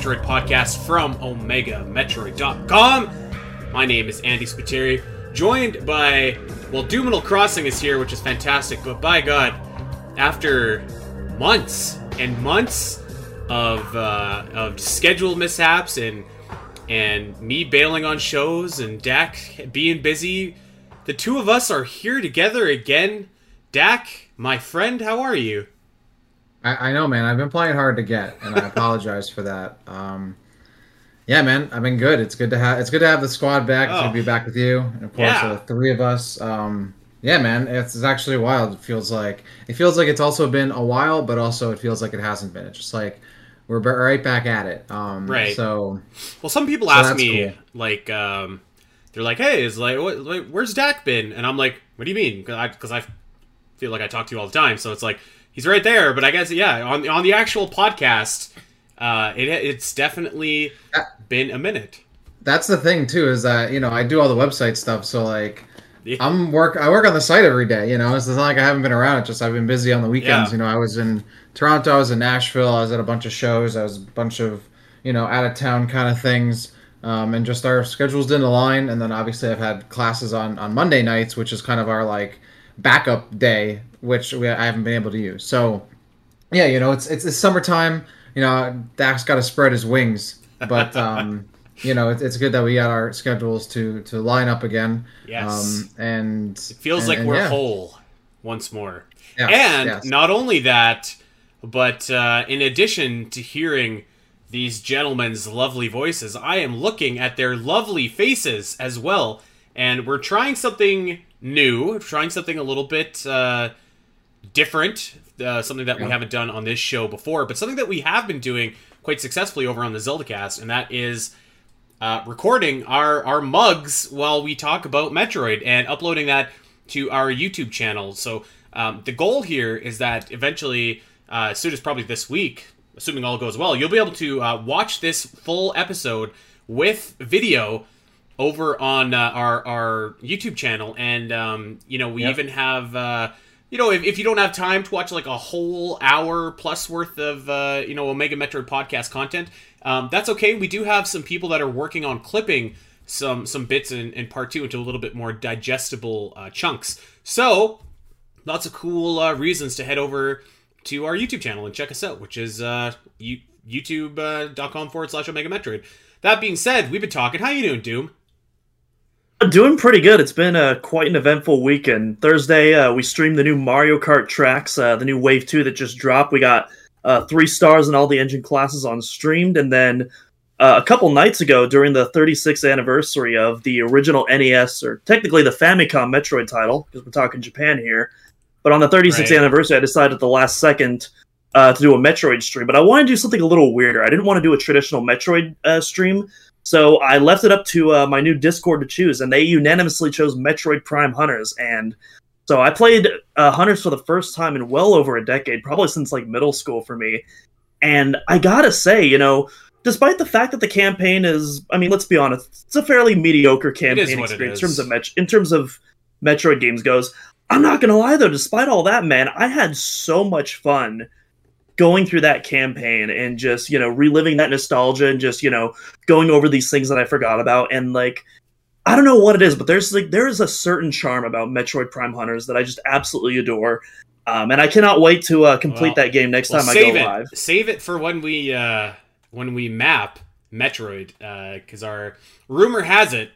Metroid podcast from OmegaMetroid.com. My name is Andy Spiteri, joined by, well, Doominal Crossing is here, which is fantastic, but by God, after months and months of uh, of schedule mishaps and and me bailing on shows and Dak being busy, the two of us are here together again. Dak, my friend, how are you? I, I know, man. I've been playing hard to get, and I apologize for that. Um, yeah, man, I've been good. It's good to have. It's good to have the squad back. It's good Oh. to be back with you, and of course, Yeah. the three of us. Um, yeah, man, it's, it's actually wild. It feels like it feels like it's also been a while, but also it feels like it hasn't been. It's just like we're right back at it. Um, Right. So Well, some people So ask me cool. like, um, they're like, "Hey, is like, what, like, where's Dak been?" And I'm like, "What do you mean?" Because I, 'cause I feel like I talk to you all the time, so it's like he's right there. But I guess yeah, on on the actual podcast, uh, it it's definitely been a minute. that's the thing too is that you know I do all the website stuff, so like. Yeah. I'm work. I work on the site every day. You know, it's not like I haven't been around. It's just I've been busy on the weekends. Yeah. You know, I was in Toronto. I was in Nashville. I was at a bunch of shows. I was a bunch of you know out of town kind of things. Um, and just our schedules didn't align. And then obviously I've had classes on on Monday nights, which is kind of our like backup day, which we, I haven't been able to use. So yeah, you know, it's it's, it's summertime. You know, Dak's got to spread his wings, but um, you know, it's, it's good that we got our schedules to to line up again. Yes. Um, and It feels and- like and we're yeah. whole once more. And yes. not only that, but uh, in addition to hearing these gentlemen's lovely voices, I am looking at their lovely faces as well. And we're trying something new, trying something a little bit uh, different, uh, something that we haven't done on this show before, but something that we have been doing quite successfully over on the ZeldaCast, and that is uh, recording our our mugs while we talk about Metroid and uploading that to our YouTube channel. So um, the goal here is that eventually, uh, as soon as probably this week, assuming all goes well, you'll be able to uh, watch this full episode with video over on uh, our our YouTube channel, and um, you know we Yep. even have. Uh, you know, if, if you don't have time to watch like a whole hour plus worth of uh, you know Omega Metroid podcast content, um, that's okay. We do have some people that are working on clipping some some bits in, in part two into a little bit more digestible uh, chunks. So lots of cool uh, reasons to head over to our YouTube channel and check us out, which is uh, you, youtube.com forward slash Omega Metroid. That being said, we've been talking. How you doing, Doom? Doing pretty good. It's been uh, quite an eventful weekend. Thursday, uh, we streamed the new Mario Kart tracks, uh, the new Wave 2 that just dropped. We got uh, three stars in all the engine classes on streamed. And then uh, a couple nights ago, during the 36th anniversary of the original NES, or technically the Famicom Metroid title, because we're talking Japan here. But on the 36th Right. anniversary, I decided at the last second uh, to do a Metroid stream. But I wanted to do something a little weirder. I didn't want to do a traditional Metroid uh, stream. So I left it up to uh, my new Discord to choose, and they unanimously chose Metroid Prime Hunters. And so I played uh, Hunters for the first time in well over a decade, probably since like middle school for me. And I gotta say, you know, despite the fact that the campaign is, I mean, let's be honest, it's a fairly mediocre campaign experience in terms of Met- in terms of Metroid games goes. I'm not gonna lie though, despite all that, man, I had so much fun going through that campaign and just you know reliving that nostalgia and just you know going over these things that I forgot about and like I don't know what it is, but there's like there is a certain charm about Metroid Prime Hunters that I just absolutely adore. Um, and I cannot wait to uh, complete Well, that game next Well, time I go it. live. Save it for when we uh, when we map Metroid, because our rumor has it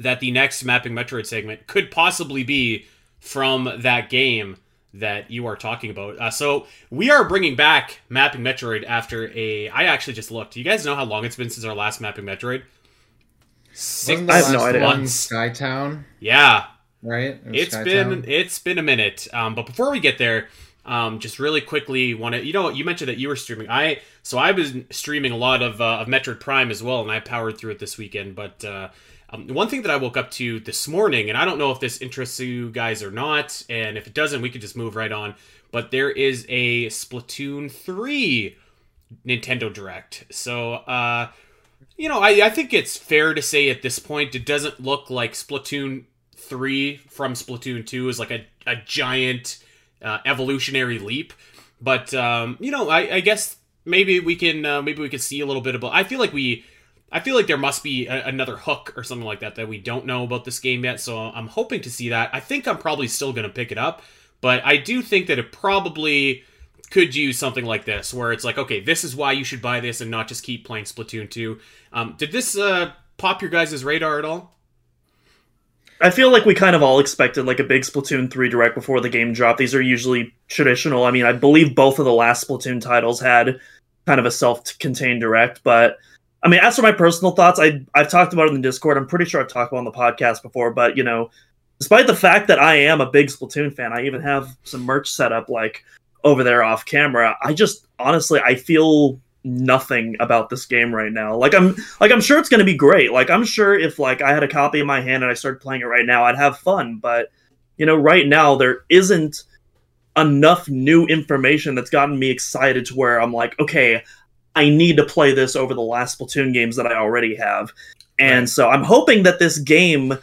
that the next mapping Metroid segment could possibly be from that game that you are talking about. Uh, so we are bringing back mapping Metroid after a. I actually just looked. You guys know how long it's been since our last mapping Metroid? Six Wasn't the I have no last idea. one months. Skytown, Yeah, right? It was it's Skytown? been it's been a minute. Um, but before we get there, um, just really quickly want to you know you mentioned that you were streaming. I so I was streaming a lot of uh, of Metroid Prime as well, and I powered through it this weekend. But uh, um, one thing that I woke up to this morning, and I don't know if this interests you guys or not, and if it doesn't, we could just move right on. But there is a Splatoon three Nintendo Direct. So, uh, you know, I, I think it's fair to say at this point it doesn't look like Splatoon 3 from Splatoon 2 is like a, a giant uh, evolutionary leap. But, um, you know, I, I guess maybe we can uh, maybe we can see a little bit about. I feel like we. I feel like there must be a, another hook or something like that that we don't know about this game yet. So I'm hoping to see that. I think I'm probably still going to pick it up, but I do think that it probably could use something like this, where it's like, okay, this is why you should buy this and not just keep playing Splatoon 2. Um, did this uh, pop your guys' radar at all? I feel like we kind of all expected like a big Splatoon 3 direct before the game dropped. These are usually traditional. I mean, I believe both of the last Splatoon titles had kind of a self-contained direct, but I mean, as for my personal thoughts, I I've talked about it in the Discord. I'm pretty sure I've talked about it on the podcast before, but you know, despite the fact that I am a big Splatoon fan, I even have some merch set up like over there off camera. I just honestly I feel nothing about this game right now. Like I'm like I'm sure it's going to be great. Like I'm sure if like I had a copy in my hand and I started playing it right now, I'd have fun, but you know, right now there isn't enough new information that's gotten me excited to where I'm like, okay, I need to play this over the last Splatoon games that I already have. And right. so I'm hoping that this game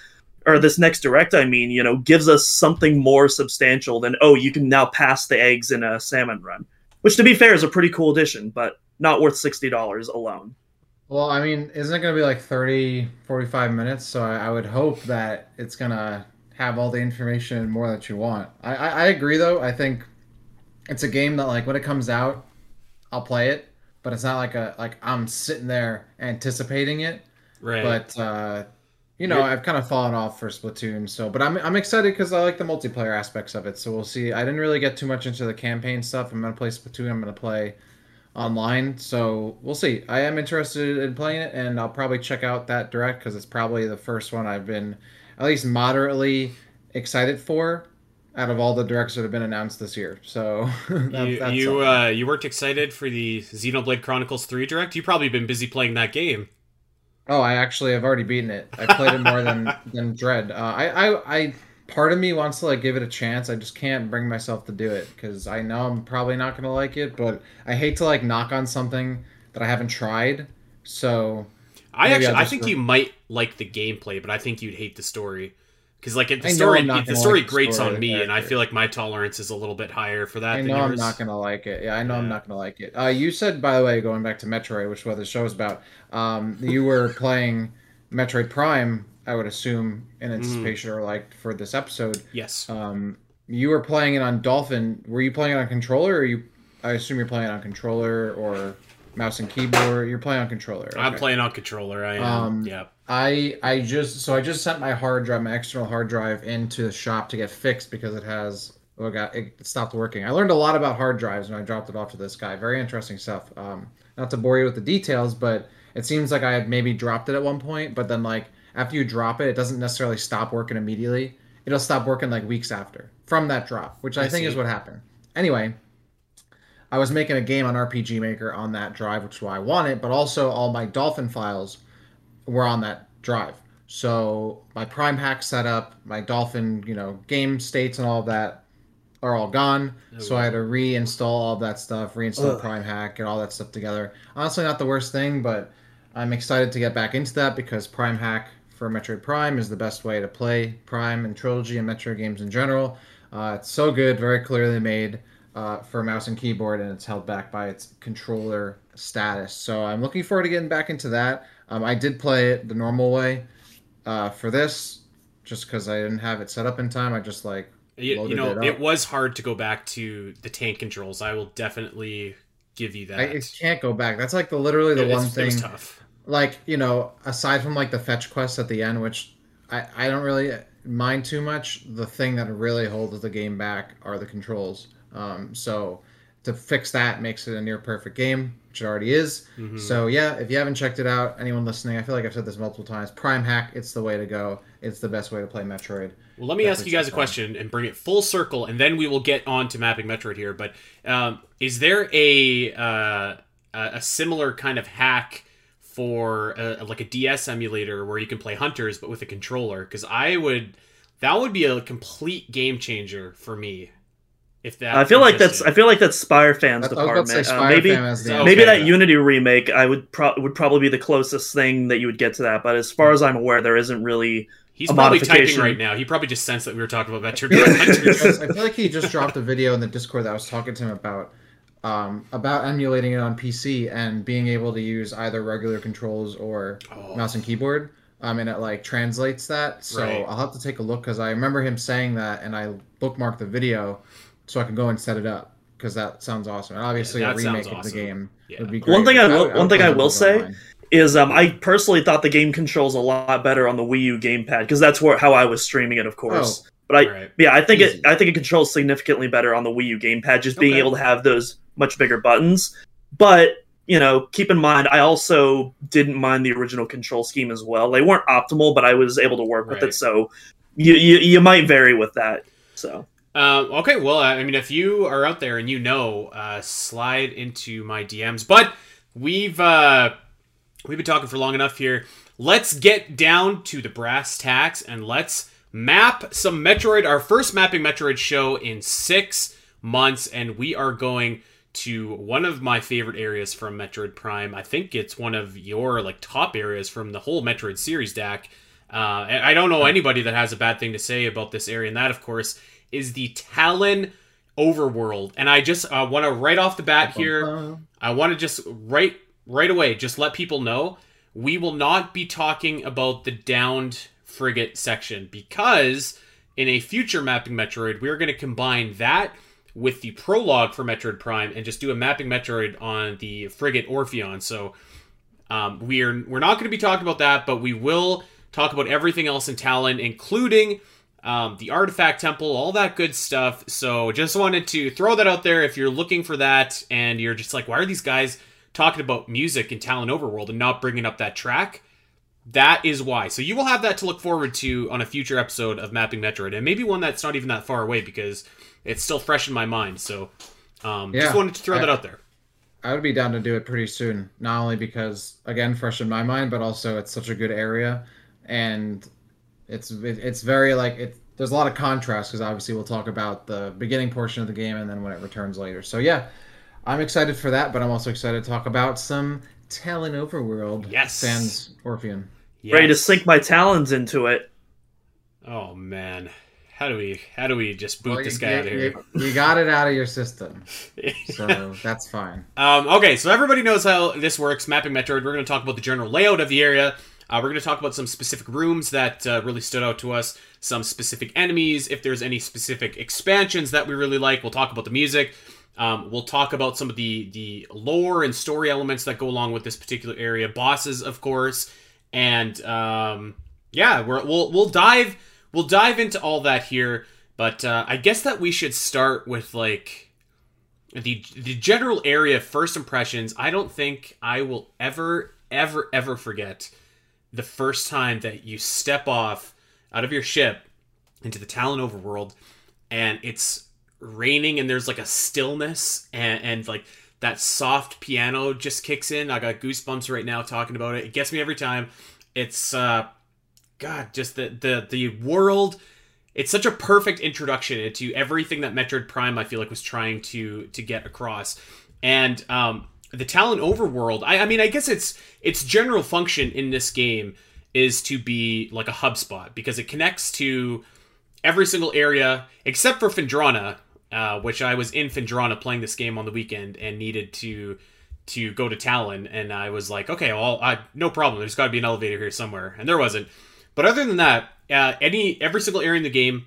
or this next direct, I mean, you know, gives us something more substantial than oh, you can now pass the eggs in a salmon run. Which to be fair is a pretty cool addition, but not worth $60 alone. Well, I mean, isn't it going to be like 30, 45 minutes? So I, I would hope that it's going to have all the information and more that you want. I, I, I, agree, though. I think it's a game that, like, when it comes out, I'll play it, but it's not like a like I'm sitting there anticipating it. Right. But uh, you know, I've kind of fallen off for Splatoon. So, but I'm I'm excited because I like the multiplayer aspects of it. So we'll see. I didn't really get too much into the campaign stuff. I'm gonna play Splatoon. I'm gonna play online. So we'll see. I am interested in playing it, and I'll probably check out that direct because it's probably the first one I've been at least moderately excited for out of all the directs that have been announced this year. So that, you you, uh, you weren't excited for the Xenoblade Chronicles Three direct. You probably been busy playing that game. Oh, I actually have already beaten it. I played it more than than Dread. Uh, I, I I part of me wants to like give it a chance. I just can't bring myself to do it because I know I'm probably not gonna like it. But I hate to like knock on something that I haven't tried. So I actually I think re- you might like the gameplay, but I think you'd hate the story because like the story the story like grates on me, and I feel like my tolerance is a little bit higher for that. I know I'm not gonna like it. Yeah, I know yeah. I'm not gonna like it. Uh, you said by the way, going back to Metroid, which what the show is about, um, you were playing Metroid Prime I would assume in mm-hmm. anticipation mm. or like for this episode. Yes. Um, you were playing it on Dolphin. Were you playing it on controller, or you? I assume you're playing it on controller or mouse and keyboard. You're playing on controller. Okay. I'm playing on controller. I am. Um, yeah. I I just so I just sent my hard drive, my external hard drive, into the shop to get fixed because it has oh god it stopped working. I learned a lot about hard drives when I dropped it off to this guy. Very interesting stuff. Um, not to bore you with the details, but it seems like I had maybe dropped it at one point, but then like after you drop it, it doesn't necessarily stop working immediately. It'll stop working like weeks after from that drop, which I, I think see. is what happened. Anyway, I was making a game on RPG Maker on that drive, which is why I want it, but also all my Dolphin files were on that drive. So my PrimeHack setup, my Dolphin, you know, game states and all that are all gone. Oh, so I had to reinstall all that stuff, reinstall Ugh. PrimeHack, get all that stuff together. Honestly, not the worst thing, but I'm excited to get back into that because PrimeHack for Metroid Prime is the best way to play Prime and Trilogy and Metroid games in general. Uh, it's so good, very clearly made uh, for mouse and keyboard, and it's held back by its controller status. So I'm looking forward to getting back into that. Um, I did play it the normal way uh, for this, just because I didn't have it set up in time. I just like you, you know it, it, was hard to go back to the tank controls. I will definitely give you that. I, it can't go back. That's like the literally the it one thing. tough like you know aside from like the fetch quest at the end which i i don't really mind too much the thing that really holds the game back are the controls um so to fix that makes it a near perfect game which it already is. Mm-hmm. so yeah if you haven't checked it out anyone listening i feel like i've said this multiple times prime hack it's the way to go. It's the best way to play metroid. Well let me ask you guys a question and bring it full circle and then we will get on to mapping metroid here but um, is there a uh, a similar kind of hack for a, like a DS emulator where you can play hunters but with a controller? Because I would that would be a complete game changer for me. If that I feel like that's I feel like that's Spire fans department. Spire uh, maybe okay, maybe that Unity remake I would pro- would probably be the closest thing that you would get to that. But as far as I'm aware, there isn't really. He's probably typing right now. He probably just sensed that we were talking about Metroid. I feel like he just dropped a video in the Discord that I was talking to him about um, about emulating it on PC and being able to use either regular controls or Oh. mouse and keyboard. Um, and it like translates that. So Right. I'll have to take a look because I remember him saying that, and I bookmarked the video so I can go and set it up because that sounds awesome. And obviously, Yeah, a that sounds remake of the game Yeah. would be great. One thing I But will- would- one would thing I will say online. is um, I personally thought the game controls a lot better on the Wii U gamepad because that's where how I was streaming it, of course. But I, Right. yeah, I think Easy. it, I think it controls significantly better on the Wii U gamepad, just being able to have those much bigger buttons. But you know, keep in mind, I also didn't mind the original control scheme as well. They weren't optimal, but I was able to work with it, so you, you you might vary with that. So Um, okay, well, I mean, if you are out there and you know, uh, slide into my DMs. But we've uh, we've been talking for long enough here. Let's get down to the brass tacks and let's map some Metroid. Our first mapping Metroid show in six months, and we are going to one of my favorite areas from Metroid Prime. I think it's one of your like top areas from the whole Metroid series, Dak. Uh, I don't know anybody that has a bad thing to say about this area, and that, of course, is the Tallon overworld. And I just uh, want to right off the bat here, I want to just right right away just let people know we will not be talking about the downed frigate section because in a future mapping Metroid, we're going to combine that with the prologue for Metroid Prime and just do a mapping Metroid on the frigate Orpheon. So um, we're we're not going to be talking about that, but we will talk about everything else in Tallon, including um, the artifact temple, all that good stuff. So just wanted to throw that out there. If you're looking for that, and you're just like, why are these guys talking about music in Tallon Overworld and not bringing up that track? That is why. So you will have that to look forward to on a future episode of Mapping Metroid, and maybe one that's not even that far away because it's still fresh in my mind. So um, just wanted to throw I- that out there. I would be down to do it pretty soon. Not only because, again, fresh in my mind, but also it's such a good area, and it's it, it's very like it. There's a lot of contrast because obviously we'll talk about the beginning portion of the game and then when it returns later. So yeah, I'm excited for that, but I'm also excited to talk about some Tallon Overworld. Yes. Sans Orpheon. ready to sink my talons into it. Oh man, how do we how do we just boot Well, this you- guy out of you- here? You, got it out of your system, so that's fine. Um, okay, so everybody knows how this works. Mapping Metroid. We're going to talk about the general layout of the area. Uh, we're going to talk about some specific rooms that uh, really stood out to us, some specific enemies, if there's any specific expansions that we really like. We'll talk about the music. Um, we'll talk about some of the the lore and story elements that go along with this particular area, bosses, of course, and um, yeah, we're, we'll we'll dive we'll dive into all that here. But uh, I guess that we should start with like the the general area first impressions. I don't think I will ever ever ever forget the first time that you step off out of your ship into the Tallon overworld and it's raining and there's like a stillness and, and like that soft piano just kicks in. I got goosebumps right now talking about it. It gets me every time. It's uh God, just the the the world. It's such a perfect introduction into everything that Metroid Prime I feel like was trying to to get across. And um the Tallon overworld, I, I mean, I guess its its general function in this game is to be like a hub spot because it connects to every single area except for Phendrana, uh, which I was in Phendrana playing this game on the weekend and needed to to go to Tallon, and I was like, okay, well, I, no problem. There's got to be an elevator here somewhere, and there wasn't. But other than that, uh, any every single area in the game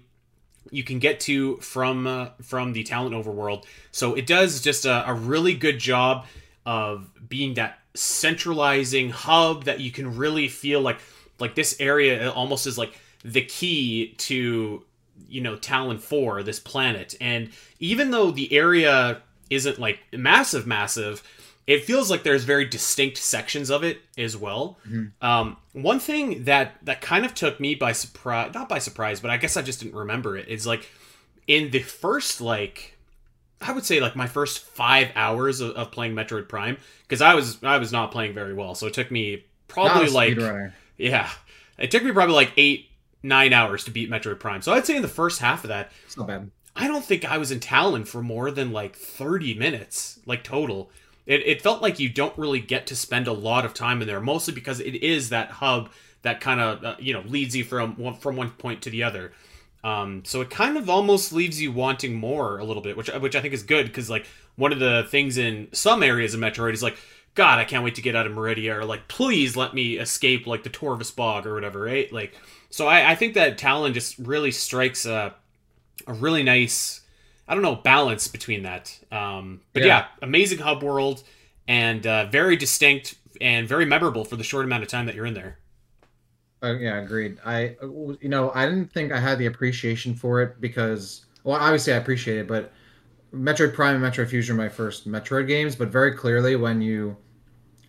you can get to from uh, from the Tallon overworld. So it does just a, a really good job of being that centralizing hub that you can really feel like like this area almost is like the key to you know Tallon 4 this planet. And even though the area isn't like massive massive it feels like there's very distinct sections of it as well. Um, one thing that that kind of took me by surprise not by surprise but i guess i just didn't remember it is like in the first like i would say like my first five hours of, of playing metroid prime because i was i was not playing very well so it took me probably like speedrunner. yeah it took me probably like eight nine hours to beat metroid prime so i'd say in the first half of that It's not bad. I don't think I was in Tallon for more than like 30 minutes, like total. It, it felt like you don't really get to spend a lot of time in there, mostly because it is that hub that kind of uh, you know leads you from one from one point to the other. Um, so it kind of almost leaves you wanting more a little bit, which which I think is good because like one of the things in some areas of Metroid is like, God, I can't wait to get out of Maridia, or like, please let me escape like the Torvus Bog or whatever, right? Like, so I, I think that Tallon just really strikes a a really nice, I don't know, balance between that. Um, but yeah. yeah amazing hub world and uh, very distinct and very memorable for the short amount of time that you're in there. Uh, yeah, agreed. I, you know, I didn't think I had the appreciation for it because, well, obviously I appreciate it, but Metroid Prime and Metroid Fusion are my first Metroid games. But very clearly, when you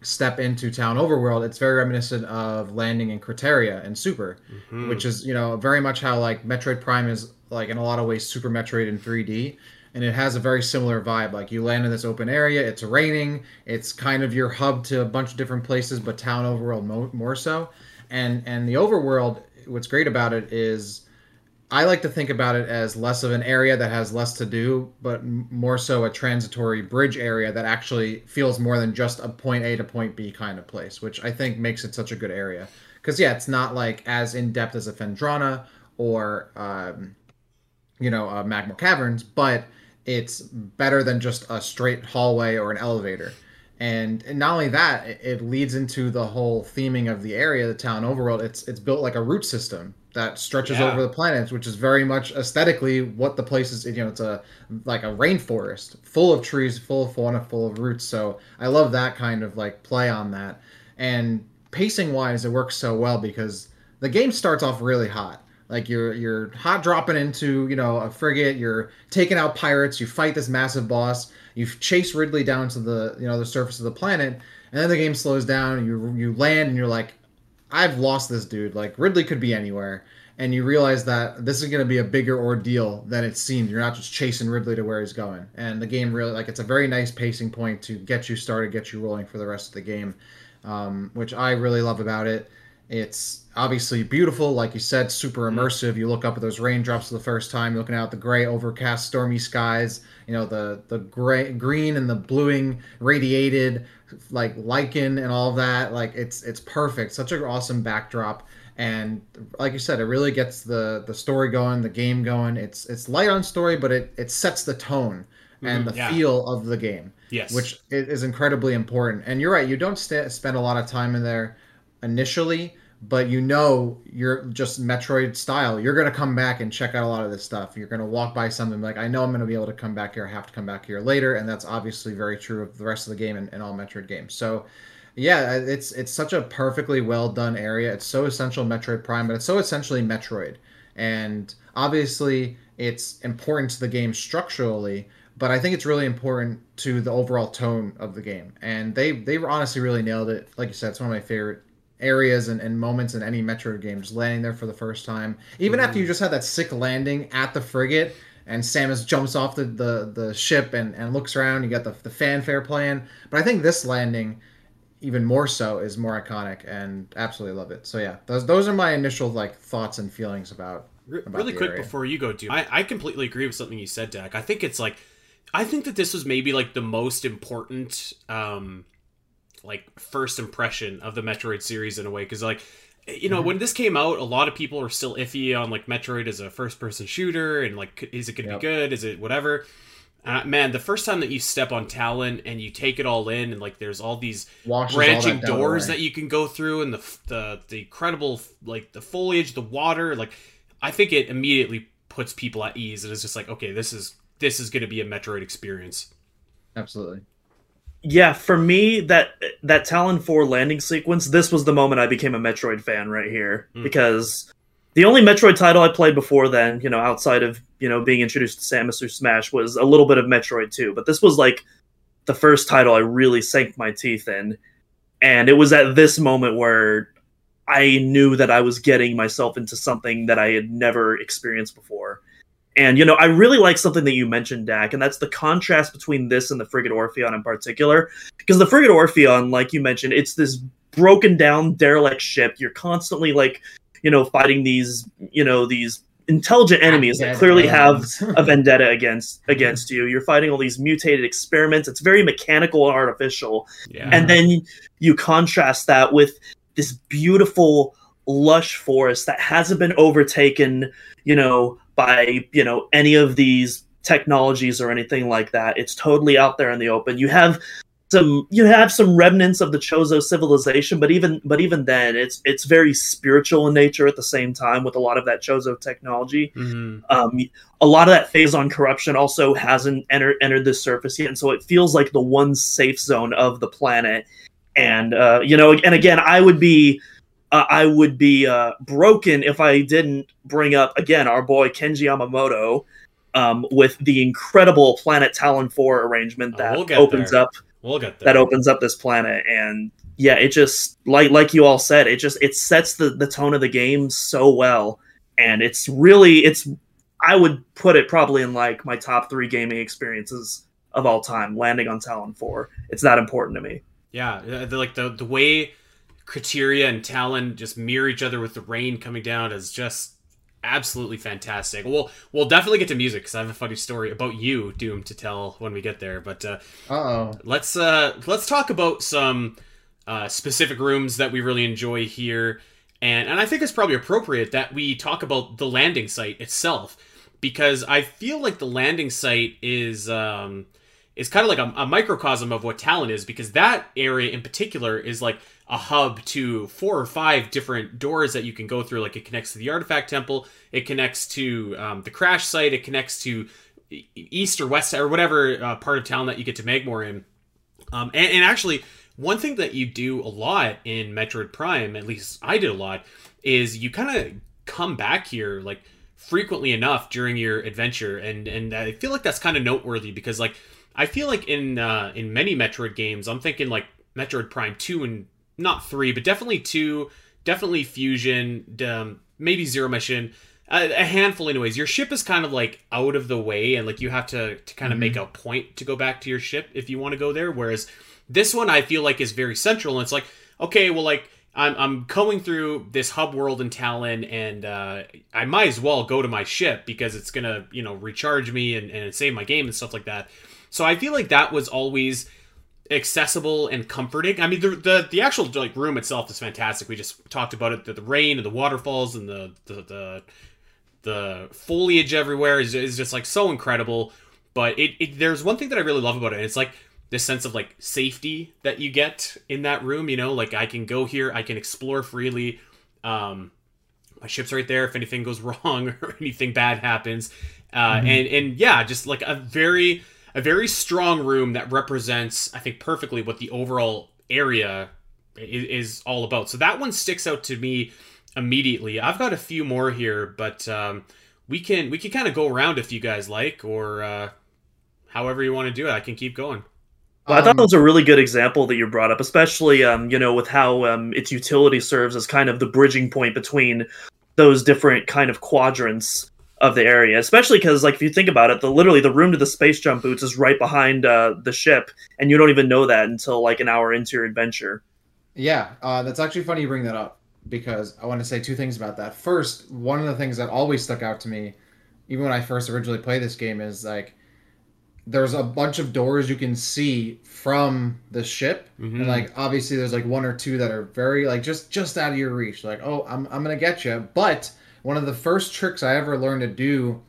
step into Tallon overworld, it's very reminiscent of landing in Crateria and Super, mm-hmm. which is you know very much how like Metroid Prime is like in a lot of ways Super Metroid in 3D. And it has a very similar vibe. Like you land in this open area, it's raining, it's kind of your hub to a bunch of different places, but Tallon overworld mo- more so and and the overworld what's great about it is I like to think about it as less of an area that has less to do, but more so a transitory bridge area that actually feels more than just a point A to point B kind of place, which I think makes it such a good area. Because yeah, it's not like as in depth as a Phendrana or um, you know uh, Magmoor Caverns, but it's better than just a straight hallway or an elevator and, and not only that, it, it, leads into the whole theming of the area, the Tallon overworld. It's it's built like a root system that stretches yeah. over the planets, which is very much aesthetically what the place is. You know, it's a like a rainforest full of trees, full of fauna, full of roots. So I love that kind of like play on that. And pacing wise, it works so well because the game starts off really hot. Like you're you're hot dropping into you know a frigate. You're taking out pirates. You fight this massive boss you chase Ridley down to the you know the surface of the planet, and then the game slows down. And you you land, and you're like, I've lost this dude. Like Ridley could be anywhere, and you realize that this is going to be a bigger ordeal than it seemed. You're not just chasing Ridley to where he's going, and the game really like it's a very nice pacing point to get you started, get you rolling for the rest of the game, um, which I really love about it. It's obviously beautiful, like you said, super mm-hmm. immersive. You look up at those raindrops for the first time, looking out the gray, overcast, stormy skies. You know the the gray, green, and the bluing, radiated, like lichen and all that. Like it's it's perfect. Such an awesome backdrop, and like you said, it really gets the the story going, the game going. It's it's light on story, but it it sets the tone and mm-hmm, the yeah. feel of the game. Yes, which is incredibly important. And you're right, you don't st- spend a lot of time in there initially but you know you're just Metroid style. You're gonna come back and check out a lot of this stuff. You're gonna walk by something like I know I'm gonna be able to come back here. I have to come back here later, and that's obviously very true of the rest of the game and, and all Metroid games. So yeah, it's it's such a perfectly well done area. It's so essential Metroid Prime, but it's so essentially Metroid, and obviously it's important to the game structurally. But I think it's really important to the overall tone of the game, and they they honestly really nailed it. Like you said, it's one of my favorite areas and, and moments in any Metro game, just landing there for the first time. Even mm. after you just had that sick landing at the frigate and Samus jumps off the, the, the ship and, and looks around, you got the, the fanfare playing. But I think this landing, even more so, is more iconic and absolutely love it. So yeah, those those are my initial like thoughts and feelings about. about really quick area. before you go, dude, I, I completely agree with something you said, Dak. I think it's like I think that this was maybe like the most important um like first impression of the Metroid series in a way because like you know mm-hmm. when this came out a lot of people were still iffy on like Metroid as a first person shooter and like is it going to yep. be good? Is it whatever? Uh, man the first time that you step on Tallon and you take it all in and like there's all these Washes branching all doors that you can go through and the the the incredible like the foliage the water like I think it immediately puts people at ease and it's just like okay this is this is going to be a Metroid experience. Absolutely yeah, for me that that Tallon 4 landing sequence, this was the moment I became a Metroid fan right here mm. because the only Metroid title I played before then, you know, outside of, you know, being introduced to Samus through Smash was a little bit of Metroid 2, but this was like the first title I really sank my teeth in. And it was at this moment where I knew that I was getting myself into something that I had never experienced before. And you know, I really like something that you mentioned, Dak, and that's the contrast between this and the Frigate Orpheon in particular. Because the Frigate Orpheon, like you mentioned, it's this broken down, derelict ship. You're constantly like, you know, fighting these, you know, these intelligent enemies that clearly have a vendetta against against you. You're fighting all these mutated experiments. It's very mechanical and artificial. Yeah. And then you contrast that with this beautiful lush forest that hasn't been overtaken, you know, by, you know, any of these technologies or anything like that. It's totally out there in the open. You have some you have some remnants of the Chozo civilization, but even but even then, it's it's very spiritual in nature at the same time with a lot of that Chozo technology. Mhm. Um, a lot of that Phazon corruption also hasn't entered entered the surface yet, and so it feels like the one safe zone of the planet. And uh, you know, and again, I would be uh, I would be uh, broken if I didn't bring up again our boy Kenji Yamamoto um, with the incredible Planet Tallon Four arrangement Oh, that we'll get opens there. up We'll get there. that opens up this planet and yeah it just like like you all said it just it sets the the tone of the game so well and it's really it's i would put it probably in like my top three gaming experiences of all time landing on tallon 4 it's that important to me Yeah, like the the way Crateria and Tallon just mirror each other with the rain coming down is just absolutely fantastic. We'll we'll definitely get to music because I have a funny story about you, Doom, to tell when we get there. But uh, oh. let's uh let's talk about some uh, specific rooms that we really enjoy here, and and I think it's probably appropriate that we talk about the landing site itself because I feel like the landing site is um is kind of like a, a microcosm of what Tallon is because that area in particular is like a hub to four or five different doors that you can go through. Like it connects to the artifact temple, it connects to um, the crash site, it connects to east or west or whatever uh, part of town that you get to Magmoor in. Um, and, and actually, one thing that you do a lot in Metroid Prime, at least I did a lot, is you kind of come back here like frequently enough during your adventure, and and I feel like that's kind of noteworthy because like I feel like in uh, in many Metroid games, I'm thinking like Metroid Prime two and not three, but definitely two, definitely Fusion, um, maybe Zero Mission. A, a handful, anyways. Your ship is kind of like out of the way, and like you have to to kind of make a point to go back to your ship if you want to go there. Whereas this one, I feel like is very central, and it's like okay, well, like I'm I'm going through this hub world in Tallon, and uh, I might as well go to my ship because it's gonna you know recharge me and, and save my game and stuff like that. So I feel like that was always accessible and comforting. I mean, the the, the actual like room itself is fantastic. We just talked about it. The, the rain and the waterfalls and the the the, the foliage everywhere is, is just like so incredible. But it, it there's one thing that I really love about it. And it's like this sense of like safety that you get in that room. You know, like I can go here, I can explore freely. Um, my ship's right there if anything goes wrong or anything bad happens. Uh, and and yeah, just like a very a very strong room that represents, I think, perfectly what the overall area is, is all about. So that one sticks out to me immediately. I've got a few more here, but um, we can we can kind of go around if you guys like, or uh, however you want to do it. I can keep going. Well, I thought Um, that was a really good example that you brought up, especially um, you know with how um, its utility serves as kind of the bridging point between those different kind of quadrants of the area. Especially because, like, if you think about it, the literally the room to the space jump boots is right behind uh, the ship, and you don't even know that until like an hour into your adventure. Yeah, uh, that's actually funny you bring that up because I want to say two things about that. First, one of the things that always stuck out to me, even when I first originally played this game, is like there's a bunch of doors you can see from the ship, Mhm. and like obviously there's like one or two that are very like just just out of your reach. Like, oh, I'm I'm gonna get you. But one of the first tricks I ever learned to do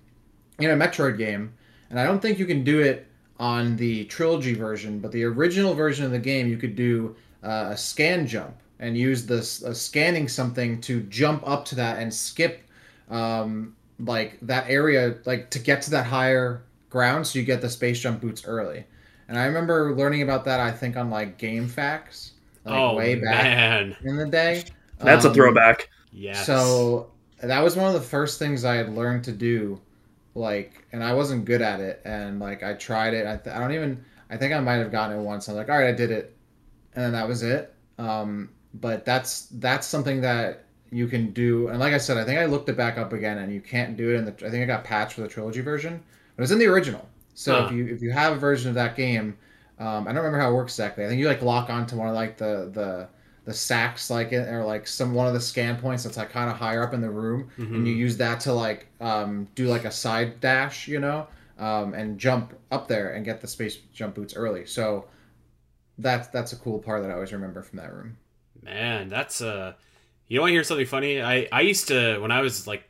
in a Metroid game, and I don't think you can do it on the trilogy version, but the original version of the game, you could do uh, a scan jump and use this uh, scanning something to jump up to that and skip um, like that area like to get to that higher ground so you get the space jump boots early and i remember learning about that i think on like GameFAQs like oh way back man, in the day That's a Um, throwback. Yeah. so that was one of the first things I had learned to do, like, and I wasn't good at it, and like I tried it. I, th- I don't even. I think I might have gotten it once. I'm like, all right, I did it, and then that was it. Um, but that's that's something that you can do, and like I said, I think I looked it back up again, and you can't do it in the. I think I got patched for the trilogy version, but it's in the original. So Huh. if you if you have a version of that game, um, I don't remember how it works exactly. I think you like lock onto one of like the the the sacks like it or like some one of the scan points that's like kind of higher up in the room Mhm. and you use that to like um, do like a side dash you know um, and jump up there and get the space jump boots early so that's that's a cool part that i always remember from that room Man, that's uh You want to hear something funny? I I used to when I was like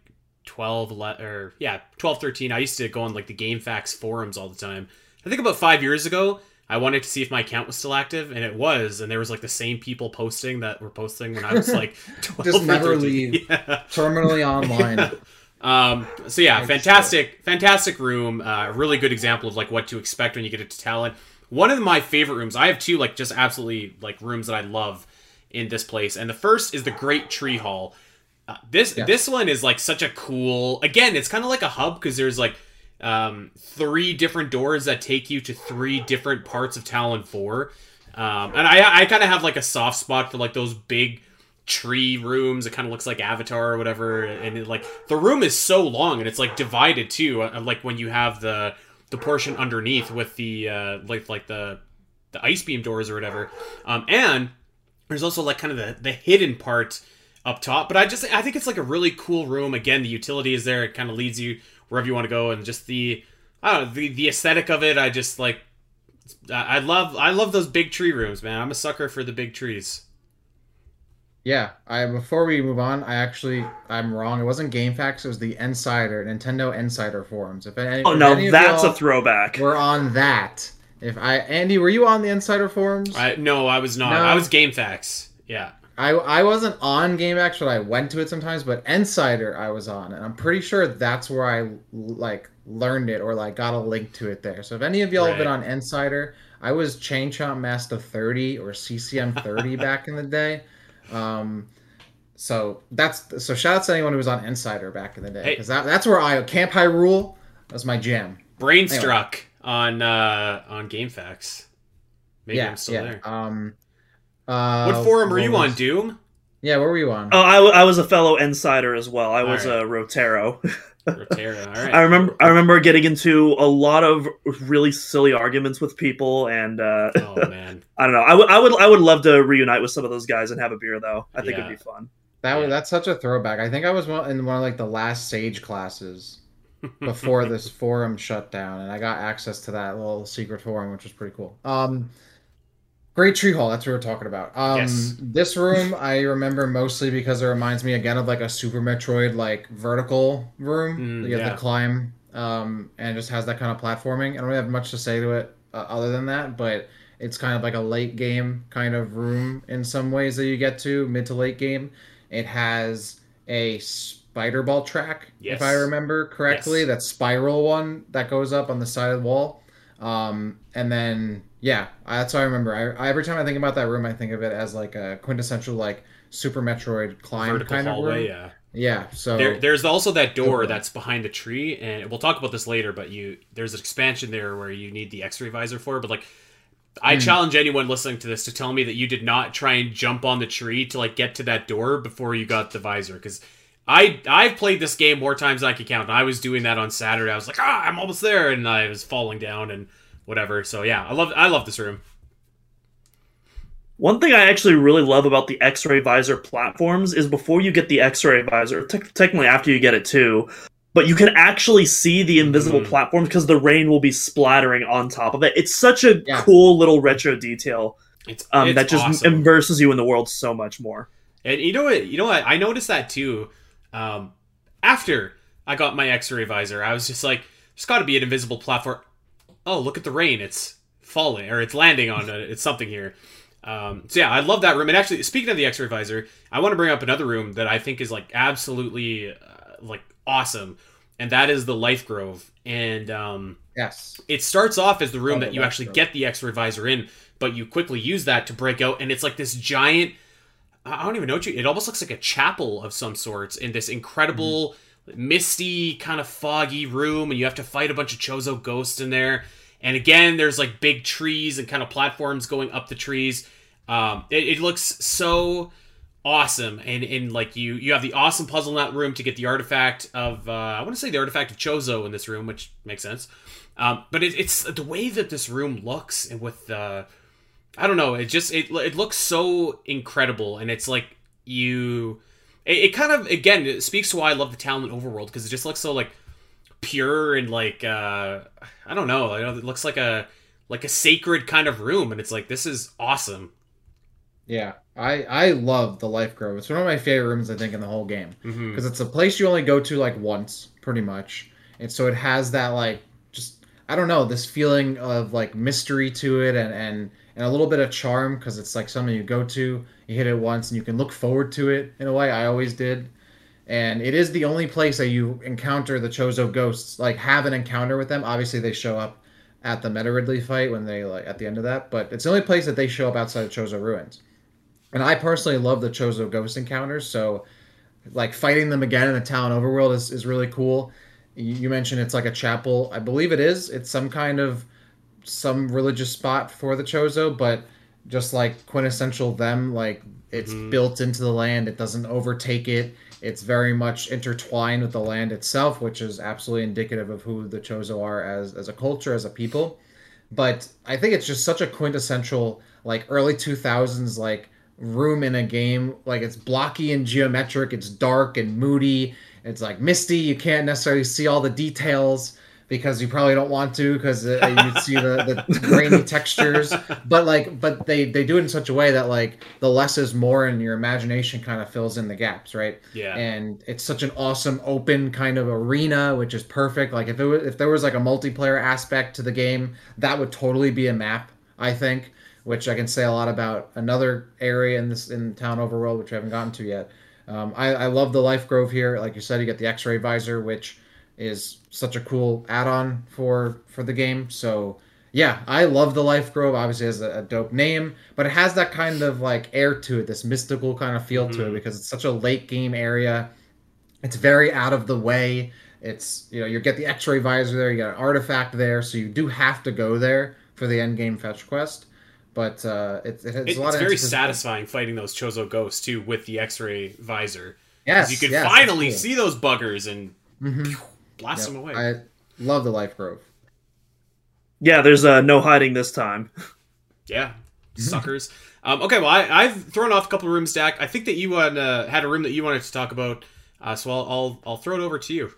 12 le- or yeah 12 13 i used to go on like the GameFAQs forums all the time i think about five years ago i wanted to see if my account was still active and it was and there was like the same people posting that were posting when i was like 12 Just never leave. yeah. Terminally online. um so yeah fantastic fantastic room uh really good example of like what to expect when you get into Tallon one of my favorite rooms i have two like just absolutely like rooms that i love in this place and the first is the great tree hall uh, this Yes. this one is like such a cool. Again, it's kind of like a hub because there's like um, three different doors that take you to three different parts of Tallon Four, um, and I I kind of have like a soft spot for like those big tree rooms. It kind of looks like Avatar or whatever, and it, like the room is so long and it's like divided too. uh, Like when you have the the portion underneath with the uh, like like the the ice beam doors or whatever, um, and there's also like kind of the the hidden part up top. But I just I think it's like a really cool room. Again, the utility is there. It kind of leads you wherever you want to go, and just the I don't know the the aesthetic of it. I just like I I love I love those big tree rooms, man. I'm a sucker for the big trees. Yeah, I before we move on, I actually I'm wrong. It wasn't GameFAQs. It was the Insider Nintendo Insider forums. If any, Oh if no, any that's a throwback. We're on that. If I Andy, were you on the Insider forums? I no, I was not. No. I was GameFAQs. Yeah. I I wasn't on GameFAQs, but I went to it sometimes. But Insider, I was on, and I'm pretty sure that's where I like learned it or like got a link to it there. So if any of y'all have been on Insider, I was Chain Chomp Master 30 or CCM 30 back in the day. Um, so that's so shout out to anyone who was on Insider back in the day Hey. because that, that's where I Camp Hyrule was my jam. Brainstruck on uh on GameFAQs. Maybe yeah, I'm still yeah. there. Um, uh, what forum were what you on, Doom? Yeah, where were you on? Oh, I, w- I was a fellow insider as well. I was Alright. a Rotero. Rotera. All right. I remember I remember getting into a lot of really silly arguments with people, and uh, Oh man. I don't know. I would I would I would love to reunite with some of those guys and have a beer though. I think Yeah. it'd be fun. That was Yeah. that's such a throwback. I think I was one, in one of like the last Sage classes before this forum shut down, and I got access to that little secret forum, which was pretty cool. Um, Great Tree Hall. That's what we're talking about. Um, Yes. this room I remember mostly because it reminds me again of like a Super Metroid like vertical room. Mm, you have yeah. to climb, um, and just has that kind of platforming. I don't really have much to say to it uh, other than that, but it's kind of like a late game kind of room in some ways that you get to mid to late game. It has a spider ball track, Yes. if I remember correctly. Yes. That spiral one that goes up on the side of the wall. Um, and then yeah, that's what I remember. I, I every time I think about that room, I think of it as like a quintessential like Super Metroid climb Vertical kind of room. Yeah. Yeah, so There, there's also that door that's behind the tree, and we'll talk about this later. But you, there's an expansion there where you need the X-ray visor for. But like, I Hmm. challenge anyone listening to this to tell me that you did not try and jump on the tree to like get to that door before you got the visor, because I I've played this game more times than I can count. And I was doing that on Saturday. I was like, ah, I'm almost there, and I was falling down and whatever. So yeah, I love I love this room. One thing I actually really love about the X-ray visor platforms is before you get the X-ray visor, te- technically after you get it too, but you can actually see the invisible Mhm. platform because the rain will be splattering on top of it. It's such a Yeah. cool little retro detail It's, um, it's that just awesome. immerses you in the world so much more. And you know what? You know what? I noticed that too. Um, after I got my X-ray visor, I was just like, "There's got to be an invisible platform." Oh, look at the rain! It's falling or it's landing on it. It's something here. Um, so yeah, I love that room. And actually, speaking of the X-ray visor, I want to bring up another room that I think is like absolutely uh, like awesome, and that is the Life Grove. And um, yes, it starts off as the room that the you Life actually Grove. get the X-ray visor in, but you quickly use that to break out, and it's like this giant. I don't even know what you. It almost looks like a chapel of some sorts in this incredible, misty, kind of foggy room, and you have to fight a bunch of Chozo ghosts in there. And again, there's like big trees and kind of platforms going up the trees. Um, it, it looks so awesome, and and like you you have the awesome puzzle in that room to get the artifact of uh, I want to say the artifact of Chozo in this room, which makes sense. Um, but it, it's the way that this room looks, and with uh, I don't know, it just it it looks so incredible, and it's like you, it, it kind of again it speaks to why I love the Tallon Overworld because it just looks so like pure and like uh, I don't know, I know it looks like a like a sacred kind of room, and it's like this is awesome. Yeah, I I love the Life Grove. It's one of my favorite rooms I think in the whole game because it's a place you only go to like once, pretty much, and so it has that like just I don't know this feeling of like mystery to it and and and a little bit of charm because it's like something you go to, you hit it once, and you can look forward to it in a way. I always did. And it is the only place that you encounter the Chozo ghosts, like have an encounter with them. Obviously, they show up at the Meta Ridley fight when they like at the end of that, but it's the only place that they show up outside of Chozo ruins. And I personally love the Chozo ghost encounters, so like fighting them again in the Tallon overworld is, is really cool. You, you mentioned it's like a chapel. I believe it is. It's some kind of some religious spot for the Chozo, but just like quintessential them, like it's Mhm. built into the land. It doesn't overtake it. It's very much intertwined with the land itself, which is absolutely indicative of who the Chozo are as as a culture, as a people. But I think it's just such a quintessential like early two thousands like room in a game. Like it's blocky and geometric. It's dark and moody. It's like misty. You can't necessarily see all the details because you probably don't want to because uh, you see the, the grainy textures. But like, but they they do it in such a way that like the less is more, and your imagination kind of fills in the gaps, right? Yeah. and it's such an awesome open kind of arena which is perfect like if it was, if there was like a multiplayer aspect to the game that would totally be a map i think which i can say a lot about another area in this in Tallon overworld which i haven't gotten to yet um, I, I love the life grove here like you said you get the x-ray visor which is such a cool add-on for for the game so yeah i love the life grove obviously it has a, a dope name but it has that kind of like air to it this mystical kind of feel to it Mhm. because it's such a late game area it's very out of the way it's you know you get the x-ray visor there you got an artifact there so you do have to go there for the end game fetch quest but uh it, it has It- a lot it's of very satisfying fighting those Chozo ghosts too with the X-ray visor. yes you can yes, finally see those buggers and cool. Blast Yep. them away. i love the life grove Yeah, there's uh, no hiding this time. Yeah, suckers. um, okay, well, I, I've thrown off a couple of rooms, Dak. I think that you uh, had a room that you wanted to talk about, uh, so I'll, I'll I'll throw it over to you.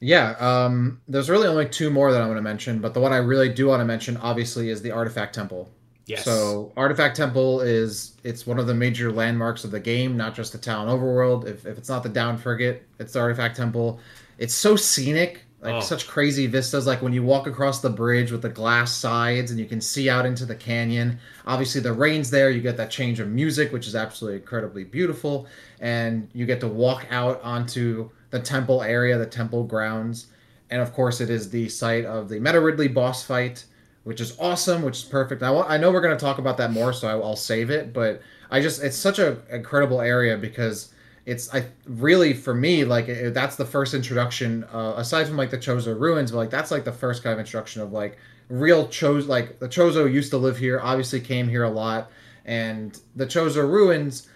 Yeah, um, there's really only two more that I want to mention, but the one I really do want to mention, obviously, is the Artifact Temple. Yes. So, Artifact Temple is it's one of the major landmarks of the game, not just the Tallon overworld. If, if it's not the Down Frigate, it's the Artifact Temple. It's so scenic, like Oh. such crazy vistas. Like when you walk across the bridge with the glass sides and you can see out into the canyon. Obviously, the rain's there. You get that change of music, which is absolutely incredibly beautiful, and you get to walk out onto the temple area, the temple grounds, and of course, it is the site of the Meta Ridley boss fight which is awesome, which is perfect. I, I know we're going to talk about that more, so I, I'll save it. But I just it's such a incredible area because it's I really for me like it, that's the first introduction uh, aside from like the Chozo ruins, but like that's like the first kind of introduction of like real Chozo like the Chozo used to live here, obviously came here a lot, and the Chozo ruins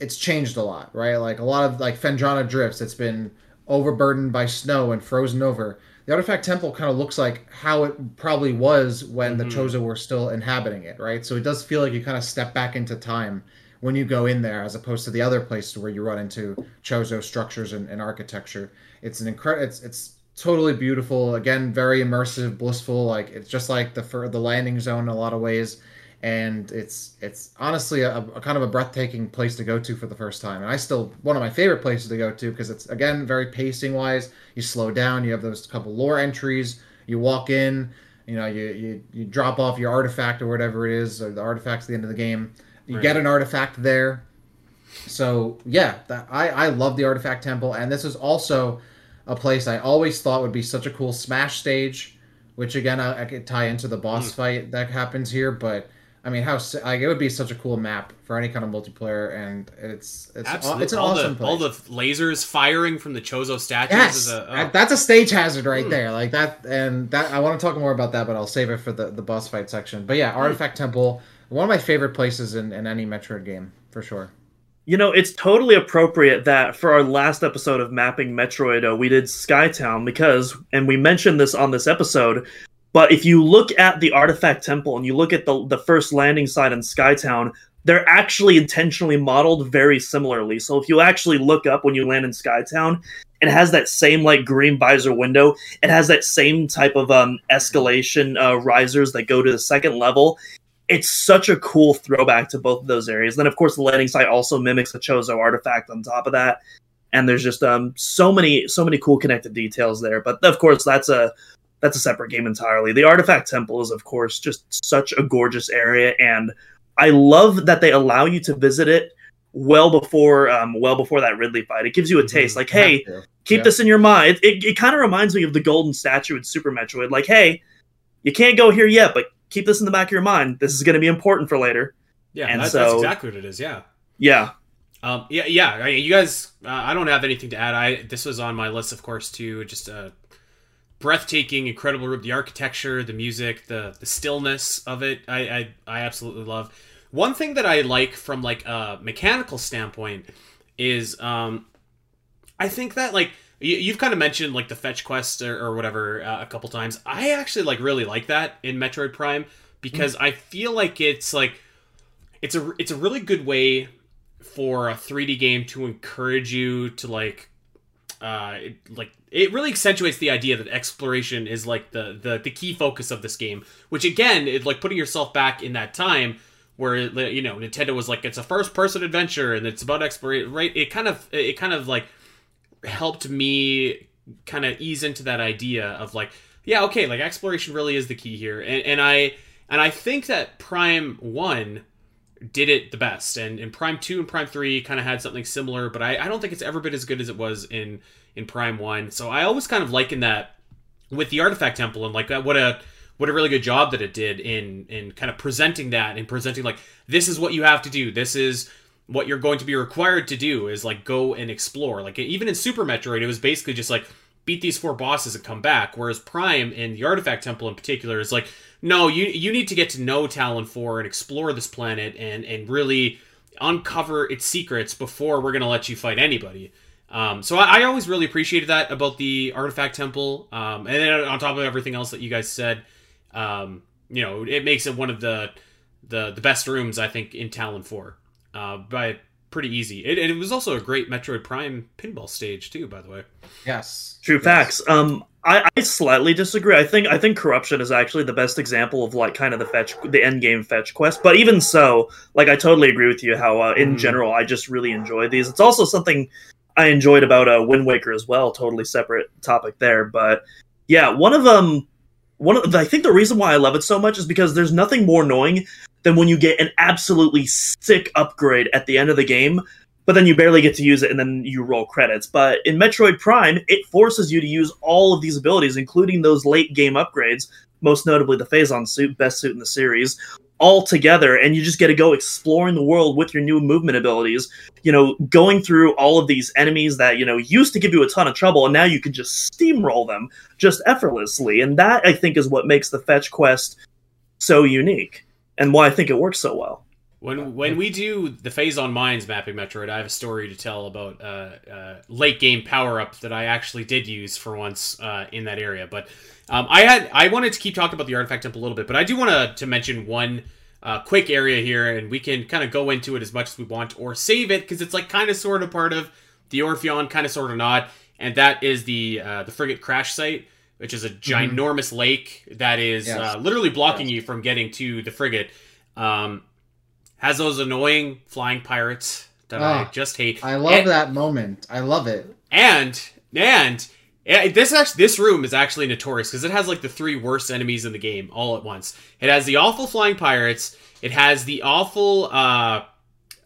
it's changed a lot, right? Like a lot of like Phendrana drifts, it's been overburdened by snow and frozen over. The Artifact Temple kind of looks like how it probably was when the Mhm. Chozo were still inhabiting it, right? So it does feel like you kind of step back into time when you go in there, as opposed to the other places where you run into Chozo structures and, and architecture. It's an incredible. It's it's totally beautiful. Again, very immersive, blissful. Like it's just like the for the landing zone in a lot of ways and it's it's honestly a, a kind of a breathtaking place to go to for the first time and i still one of my favorite places to go to because it's again very pacing wise you slow down you have those couple lore entries you walk in you know you you, you drop off your artifact or whatever it is or the artifacts at the end of the game you Right. get an artifact there so yeah that, i i love the artifact temple and this is also a place i always thought would be such a cool smash stage which again i, I could tie into the boss Mm. fight that happens here but I mean, how like it would be such a cool map for any kind of multiplayer, and it's it's Absolutely. it's an all awesome the place. all the lasers firing from the Chozo statues. Yes, is a, oh. that's a stage hazard right Hmm. there. Like that, and that I want to talk more about that, but I'll save it for the the boss fight section. But yeah, Artifact Temple, one of my favorite places in, in any Metroid game for sure. You know, it's totally appropriate that for our last episode of Mapping Metroid, uh, we did Skytown because, and we mentioned this on this episode, but if you look at the Artifact Temple and you look at the, the first landing site in Skytown, they're actually intentionally modeled very similarly. So if you actually look up when you land in Skytown, it has that same like green visor window. It has that same type of um, escalation uh, risers that go to the second level. It's such a cool throwback to both of those areas. Then, of course, the landing site also mimics the Chozo artifact on top of that, and there's just um so many so many cool connected details there. But of course, that's a that's a separate game entirely. The artifact temple is, of course, just such a gorgeous area, and I love that they allow you to visit it well before um well before that Ridley fight. It gives you a taste, like, hey, keep Yeah. this in your mind. It, it kind of reminds me of the golden statue in Super Metroid. Like, hey, you can't go here yet, but keep this in the back of your mind. This is going to be important for later. Yeah, And that's, that's exactly what it is. Yeah. Yeah, Um, yeah, yeah. I, you guys, uh, I don't have anything to add. I this was on my list, of course, too. Just a breathtaking, incredible room. The architecture, the music, the the stillness of it. I I, I absolutely love. One thing that I like from like a mechanical standpoint is, um, I think that like you, you've kind of mentioned like the fetch quest or, or whatever uh, a couple times. I actually like really like that in Metroid Prime because I feel like it's like it's a it's a really good way for a 3D game to encourage you to like uh it, like it really accentuates the idea that exploration is like the the the key focus of this game which again is like putting yourself back in that time where you know Nintendo was like it's a first person adventure and it's about exploration right it kind of it kind of like helped me kind of ease into that idea of like yeah okay like exploration really is the key here. And, and i and i think that prime 1 did it the best. And, and prime 2 and prime 3 kind of had something similar but I, I don't think it's ever been as good as it was in in prime 1 so i always kind of liken that with the artifact temple and like that what a what a really good job that it did in in kind of presenting that and presenting like this is what you have to do. This is what you're going to be required to do is like go and explore. Like even in super metroid it was basically just like beat these four bosses and come back whereas prime in the artifact temple in particular is like no you you need to get to know tallon 4 and explore this planet and and really uncover its secrets before we're to let you fight anybody. Um, so I, I always really appreciated that about the artifact temple. Um, and then on top of everything else that you guys said um, you know it makes it one of the the the best rooms i think in tallon 4 uh, by pretty easy it, and it was also a great metroid prime pinball stage too by the way Yes. true Yes. facts. Um, I, I slightly disagree. I think I think corruption is actually the best example of like kind of the fetch, the end game fetch quest. But even so, like I totally agree with you. How uh, in Mhm. general, I just really enjoy these. It's also something I enjoyed about uh, Wind Waker as well. Totally separate topic there, but yeah, one of them. One of the, I think the reason why I love it so much is because there's nothing more annoying than when you get an absolutely sick upgrade at the end of the game, but then you barely get to use it and then you roll credits. But in Metroid Prime, it forces you to use all of these abilities, including those late game upgrades, most notably the Phazon suit, best suit in the series, all together, and you just get to go exploring the world with your new movement abilities. You know, going through all of these enemies that, you know, used to give you a ton of trouble, and now you can just steamroll them just effortlessly. And that, I think, is what makes the Fetch Quest so unique and why I think it works so well. When when we do the Phazon Mines mapping Metroid, I have a story to tell about uh, uh, late game power up that I actually did use for once uh, in that area. But um, I had I wanted to keep talking about the artifact temple a little bit, but I do want to mention one uh, quick area here, and we can kind of go into it as much as we want or save it because it's like kind of sort of part of the Orpheon, kind of sort of not, and that is the uh, the frigate crash site, which is a ginormous lake that is Yes. uh, literally blocking Yes. you from getting to the frigate. Um, has those annoying flying pirates that I Ah, just hate. I love and, that moment. I love it. And and this actually this room is actually notorious because it has like the three worst enemies in the game all at once. It has the awful flying pirates. It has the awful. uh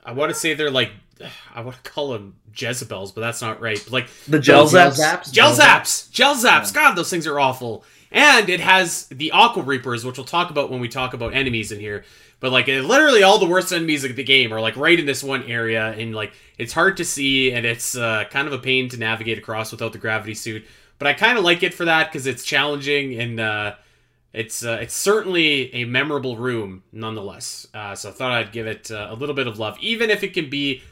I want to say they're like I want to call them Jezebels, but that's not right. But like The gel Jelzaps. Gel Zaps! Jelzaps! Yeah. God, those things are awful. And it has the Aqua Reapers, which we'll talk about when we talk about enemies in here. But like, literally all the worst enemies of the game are like right in this one area, and like it's hard to see, and it's uh, kind of a pain to navigate across without the gravity suit. But I kind of like it for that because it's challenging and uh, it's uh, it's certainly a memorable room nonetheless. Uh, so I thought I'd give it uh, a little bit of love, even if it can be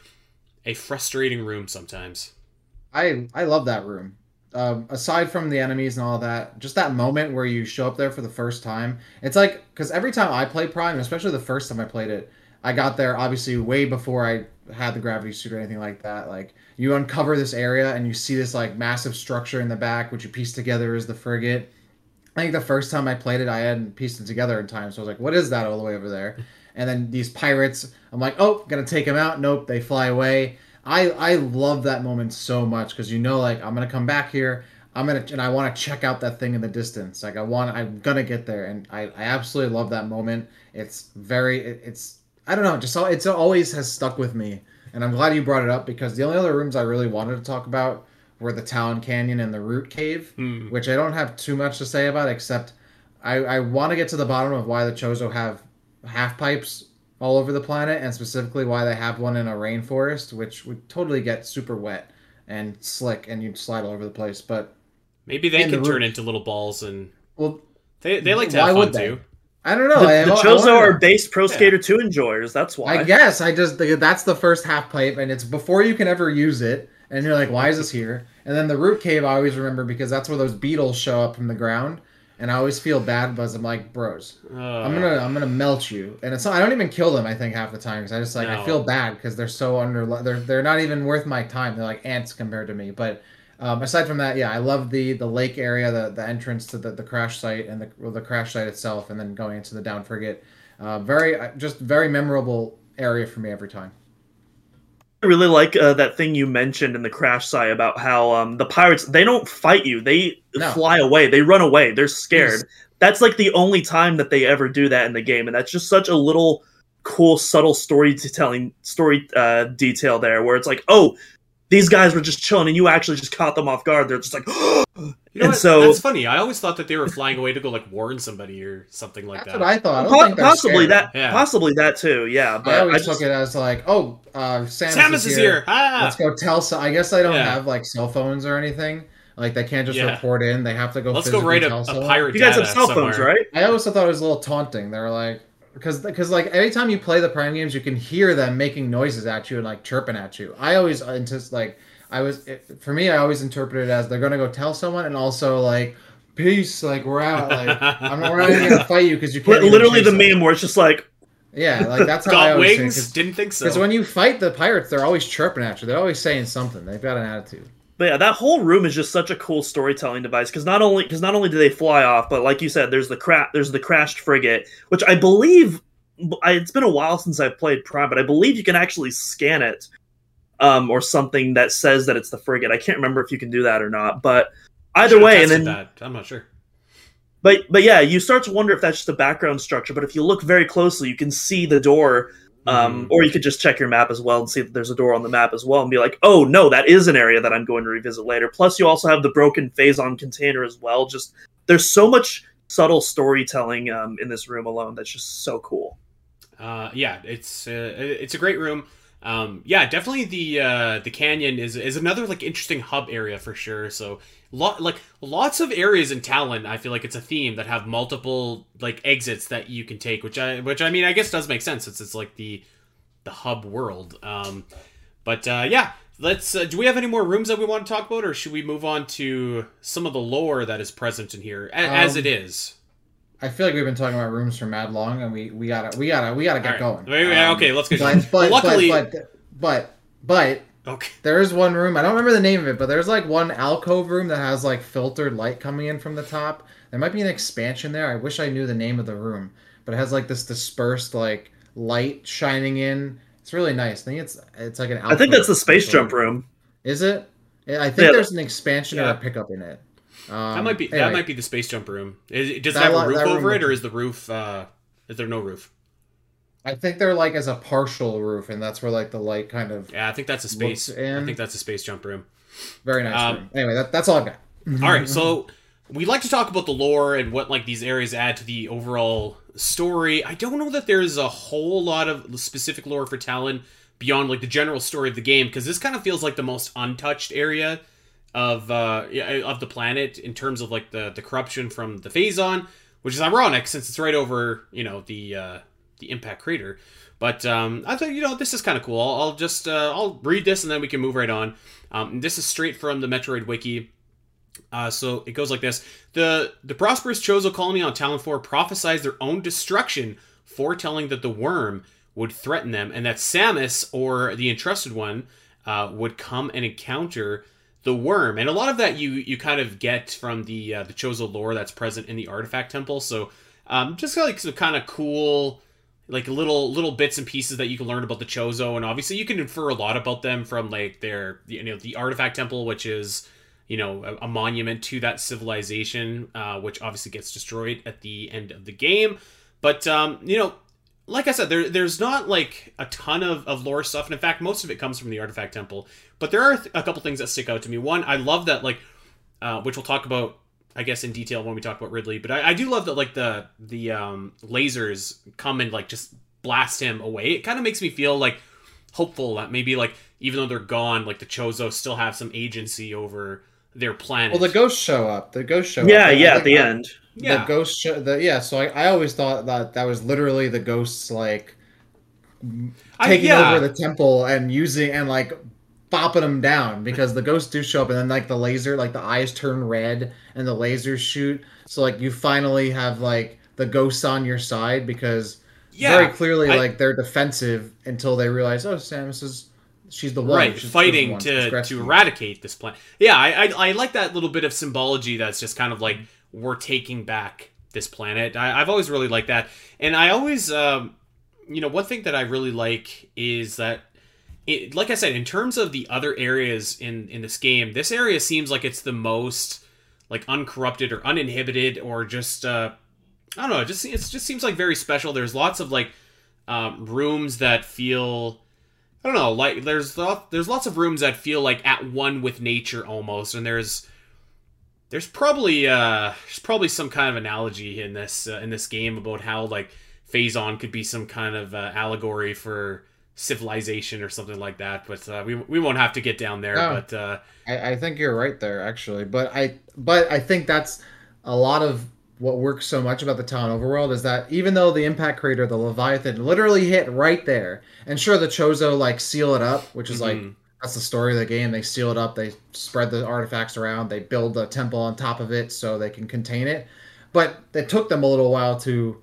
a frustrating room sometimes. I I love that room. Um, aside from the enemies and all that, just that moment where you show up there for the first time. It's like because every time I play Prime, especially the first time I played it, I got there obviously way before I had the gravity suit or anything like that. Like you uncover this area and you see this like massive structure in the back, which you piece together as the frigate. I think the first time I played it, I hadn't pieced it together in time. So I was like, "What is that all the way over there?" And then these pirates, I'm like, "Oh, gonna take them out." Nope, they fly away. I I love that moment so much because you know, like, I'm gonna come back here. I'm gonna and I want to check out that thing in the distance. Like I want, I'm gonna get there, and I, I absolutely love that moment. It's very, it, it's I don't know, just all, it's always has stuck with me, and I'm glad you brought it up because the only other rooms I really wanted to talk about were the Tallon Canyon and the Root Cave, Hmm. which I don't have too much to say about except I, I want to get to the bottom of why the Chozo have half pipes all over the planet and specifically why they have one in a rainforest, which would totally get super wet and slick and you'd slide all over the place. But Maybe they And the can turn root- into little balls and well, they, they like to have fun too. I don't know. The, I, the Chozo are base Pro Yeah. Skater 2 enjoyers. That's why. I guess I just that's the first half pipe, and it's before you can ever use it, and you're like, why is this here? And then the root cave, I always remember because that's where those beetles show up from the ground, and I always feel bad because I'm like, bros, Uh, I'm gonna I'm gonna melt you, and it's not, I don't even kill them. I think half the time because I just like No. I feel bad because they're so under they're they're not even worth my time. They're like ants compared to me, but. Um, aside from that, yeah, I love the the lake area, the, the entrance to the, the crash site and the well, the crash site itself, and then going into the down frigate. Uh, very uh, just very memorable area for me every time. Really like uh, that thing you mentioned in the crash site about how um, the pirates they don't fight you; they No. fly away, they run away, they're scared. Yes. That's like the only time that they ever do that in the game, and that's just such a little cool, subtle storytelling story uh, detail there, where it's like, oh, these guys were just chilling, and you actually just caught them off guard. They're just like, You know and what? so- that's funny. I always thought that they were flying away to go like warn somebody or something like That's that. what I thought. I don't Po- think possibly scared. that, Yeah. possibly that too. Yeah, but I I, always just, took it as like, oh, uh, Samus, Samus is, is here. here. Ah! Let's go tell. So I guess they don't Yeah. have like cell phones or anything. Like they can't just Yeah. report in. They have to go. Let's go physically write a, tell a someone. pirate you guys have data cell phones, right? I also thought it was a little taunting. They were like, because because like every time you play the Prime games, you can hear them making noises at you and like chirping at you. I always uh, just like I was it, for me. I always interpreted it as they're gonna go tell someone, and also like peace, like we're out. Like I'm not, we're not even gonna fight you because you can't. Literally the meme where it's just like, Yeah, like that's how I always wings? Didn't think so. Because when you fight the pirates, they're always chirping at you. They're always saying something. They've got an attitude. But yeah, that whole room is just such a cool storytelling device because not only because not only do they fly off, but like you said, there's the cra- there's the crashed frigate, which I believe I, it's been a while since I've played Prime, but I believe you can actually scan it, um, or something that says that it's the frigate. I can't remember if you can do that or not, but either way, and then that. I'm not sure. but but yeah, you start to wonder if that's just a background structure. But if you look very closely, you can see the door. Um, Mhm. Or you could just check your map as well and see that there's a door on the map as well, and be like, "Oh no, that is an area that I'm going to revisit later." Plus, you also have the broken phazon container as well. Just there's so much subtle storytelling um, in this room alone that's just so cool. Uh, yeah, it's uh, it's a great room. Um, yeah, definitely the uh, the canyon is is another like interesting hub area for sure. So lot like lots of areas in Tallon. I feel like it's a theme that have multiple like exits that you can take, which I which I mean I guess does make sense since it's like the the hub world. Um, but uh, yeah, let's. Uh, do we have any more rooms that we want to talk about, or should we move on to some of the lore that is present in here a- as Um, it is? I feel like we've been talking about rooms for mad long, and we, we gotta we gotta we gotta get right. going. Wait, wait, Um, okay, let's get. But but, luckily, but but but but okay. there is one room. I don't remember the name of it, but there's like one alcove room that has like filtered light coming in from the top. There might be an expansion there. I wish I knew the name of the room, but it has like this dispersed like light shining in. It's really nice. I think it's it's like an. I think that's the alcove space jump room. room. Is it? I think Yeah. there's an expansion or Yeah. a pickup in it. Um, That might be that might be the space jump room. Is, does it have a roof that room over it, looks- or is the roof? Uh, is there no roof? I think they're like as a partial roof, and that's where like the light kind of Yeah, I think that's a space. I think that's a space jump room. very nice Um, room. Anyway, that, that's all I've got. All right, so we like to talk about the lore and what like these areas add to the overall story. I don't know that there's a whole lot of specific lore for Tallon beyond like the general story of the game because this kind of feels like the most untouched area of uh of the planet in terms of like the the corruption from the Phazon, which is ironic since it's right over you know the uh the impact crater. But um, I thought you know this is kind of cool. I'll, I'll just uh, I'll read this and then we can move right on. Um, this is straight from the Metroid Wiki. Uh, so it goes like this: the the prosperous Chozo colony on Tallon Four prophesied their own destruction, foretelling that the worm would threaten them, and that Samus or the entrusted one uh, would come and encounter the worm, and a lot of that you you kind of get from the uh, the Chozo lore that's present in the artifact temple. So um, just like some kind of cool like little little bits and pieces that you can learn about the Chozo, and obviously you can infer a lot about them from like their you know the artifact temple, which is you know a, a monument to that civilization, uh, which obviously gets destroyed at the end of the game. But um, you know, like I said, there there's not like a ton of, of lore stuff, and in fact, most of it comes from the artifact temple. But there are a couple things that stick out to me. One, I love that like, uh, which we'll talk about, I guess, in detail when we talk about Ridley. But I, I do love that like the the um, lasers come and like just blast him away. It kind of makes me feel like hopeful that maybe like even though they're gone, like the Chozo still have some agency over their planet. Well, the ghosts show up. The ghosts show yeah, up. I- I yeah, at the I- end. yeah, The ghost show. The yeah. So I, I always thought that that was literally the ghosts like I- taking yeah. over the temple and using and like bopping them down because the ghosts do show up and then like the laser like the eyes turn red and the lasers shoot. So like you finally have like the ghosts on your side because yeah, very clearly I- like they're defensive until they realize oh Samus is she's the one. Right She's- she's the fighting one. To to eradicate this planet yeah I, I i like that little bit of symbology that's just kind of like we're taking back this planet. I, i've always really liked that. And i always um you know one thing that i really like is that it, like i said in terms of the other areas in in this game this area seems like it's the most like uncorrupted or uninhibited or just uh i don't know it just it just seems like very special. There's lots of like um, rooms that feel I don't know, like there's there's lots of rooms that feel like at one with nature almost, and there's there's probably uh there's probably some kind of analogy in this uh, in this game about how like Phazon could be some kind of uh, allegory for civilization or something like that, but uh, we we won't have to get down there. Oh. But uh, I, I think you're right there actually, but I but I think that's a lot of what works so much about the Tallon overworld is that even though the impact crater, the Leviathan, literally hit right there, and sure the Chozo like seal it up, which is like Mhm. that's the story of the game. They seal it up, they spread the artifacts around, they build a temple on top of it so they can contain it. But it took them a little while to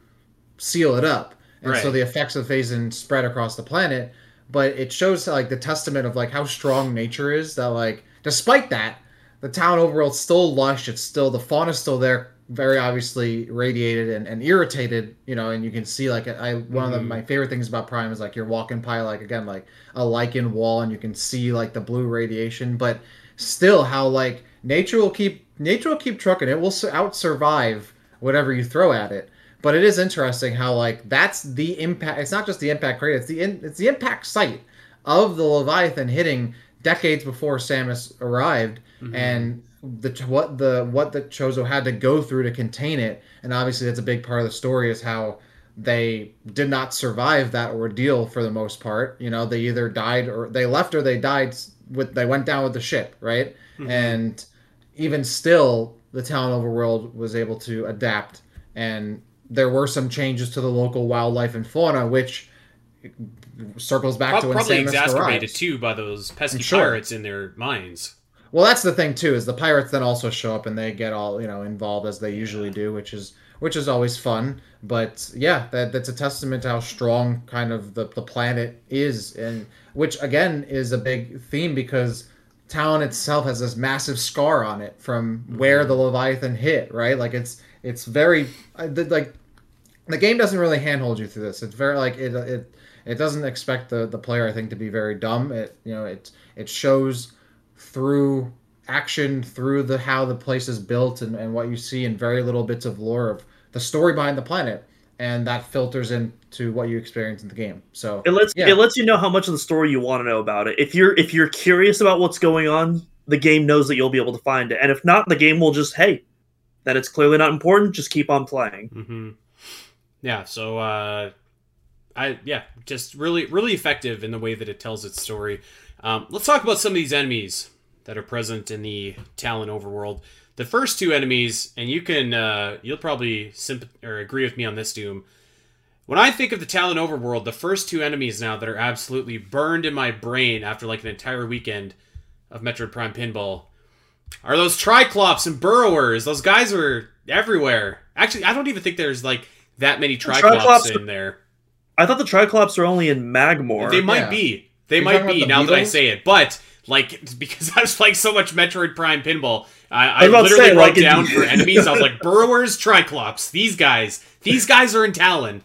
seal it up, and so the effects of Phazon spread across the planet. But it shows like the testament of like how strong nature is. That like despite that, the Tallon overworld's still lush. It's still the fauna's still there, very obviously radiated and, and irritated. You know, and you can see like I one of the, Mhm. my favorite things about Prime is like you're walking by like again like a lichen wall and you can see like the blue radiation, but still how like nature will keep nature will keep trucking. It will out survive whatever you throw at it. But it is interesting how like that's the impact. It's not just the impact crater. It's the in, it's the impact site of the Leviathan hitting decades before Samus arrived, Mhm. and the what the what the Chozo had to go through to contain it. And obviously, that's a big part of the story is how they did not survive that ordeal for the most part. You know, they either died or they left or they died with they went down with the ship, right? Mhm. And even still, the Tallon overworld was able to adapt, and there were some changes to the local wildlife and fauna, which circles back to when probably Samus exacerbated arrives. too by those pesky Sure. pirates in their minds. Well, that's the thing too is the pirates then also show up and they get all you know involved as they usually do, which is which is always fun. But yeah, that that's a testament to how strong kind of the the planet is, and which again is a big theme because Tallon itself has this massive scar on it from where mm-hmm. the Leviathan hit, right? Like it's it's very uh, like the game doesn't really handhold you through this. It's very like it it it doesn't expect the the player I think to be very dumb. It you know it it shows through action through the how the place is built and, and what you see in very little bits of lore of the story behind the planet and that filters into what you experience in the game so It lets Yeah. it lets you know how much of the story you want to know about it. If you're if you're curious about what's going on, the game knows that you'll be able to find it. And if not, the game will just hey, that it's clearly not important. Just keep on playing. hmm Yeah. So, uh, I yeah, just really really effective in the way that it tells its story. Um, let's talk about some of these enemies that are present in the Tallon overworld. The first two enemies, and you can uh, you'll probably symp- or agree with me on this, Doom. When I think of the Tallon overworld, the first two enemies now that are absolutely burned in my brain after like an entire weekend of Metroid Prime Pinball are those Triclops and Burrowers. Those guys are everywhere. Actually, I don't even think there's like that many Triclops, Triclops- in there. I thought the Triclops are only in Magmoor. They might Yeah. be. They You're might be the now that I say it. But like because I was playing so much Metroid Prime Pinball. I, I was about to literally say, wrote like, down for enemies. I was like Burrowers, Triclops. These guys, these guys are in Tallon.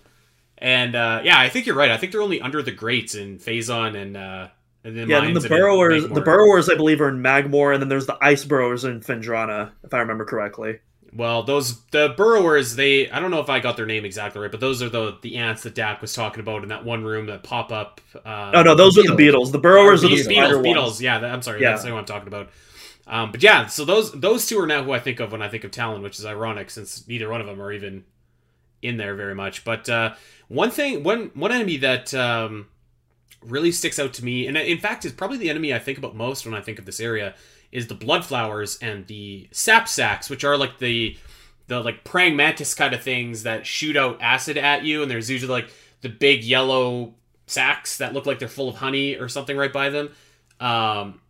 And uh, yeah, I think you're right. I think they're only under the grates in Phazon and uh, and then Yeah, and then the burrowers, the burrowers, I believe, are in Magmoor, and then there's the ice burrowers in Phendrana, if I remember correctly. Well, those the burrowers, they I don't know if I got their name exactly right, but those are the the ants that Dak was talking about in that one room that pop up. Uh, Oh no, those are the Beetles. The burrowers are the Beetles, beetles. Yeah, that, I'm sorry, Yeah. that's the one I'm talking about. Um, but yeah, so those those two are now who I think of when I think of Tallon, which is ironic since neither one of them are even in there very much. But uh, one thing, one one enemy that um, really sticks out to me, and in fact is probably the enemy I think about most when I think of this area, is the blood flowers and the sap sacks, which are like the the like praying mantis kind of things that shoot out acid at you, and there's usually like the big yellow sacks that look like they're full of honey or something right by them. Um,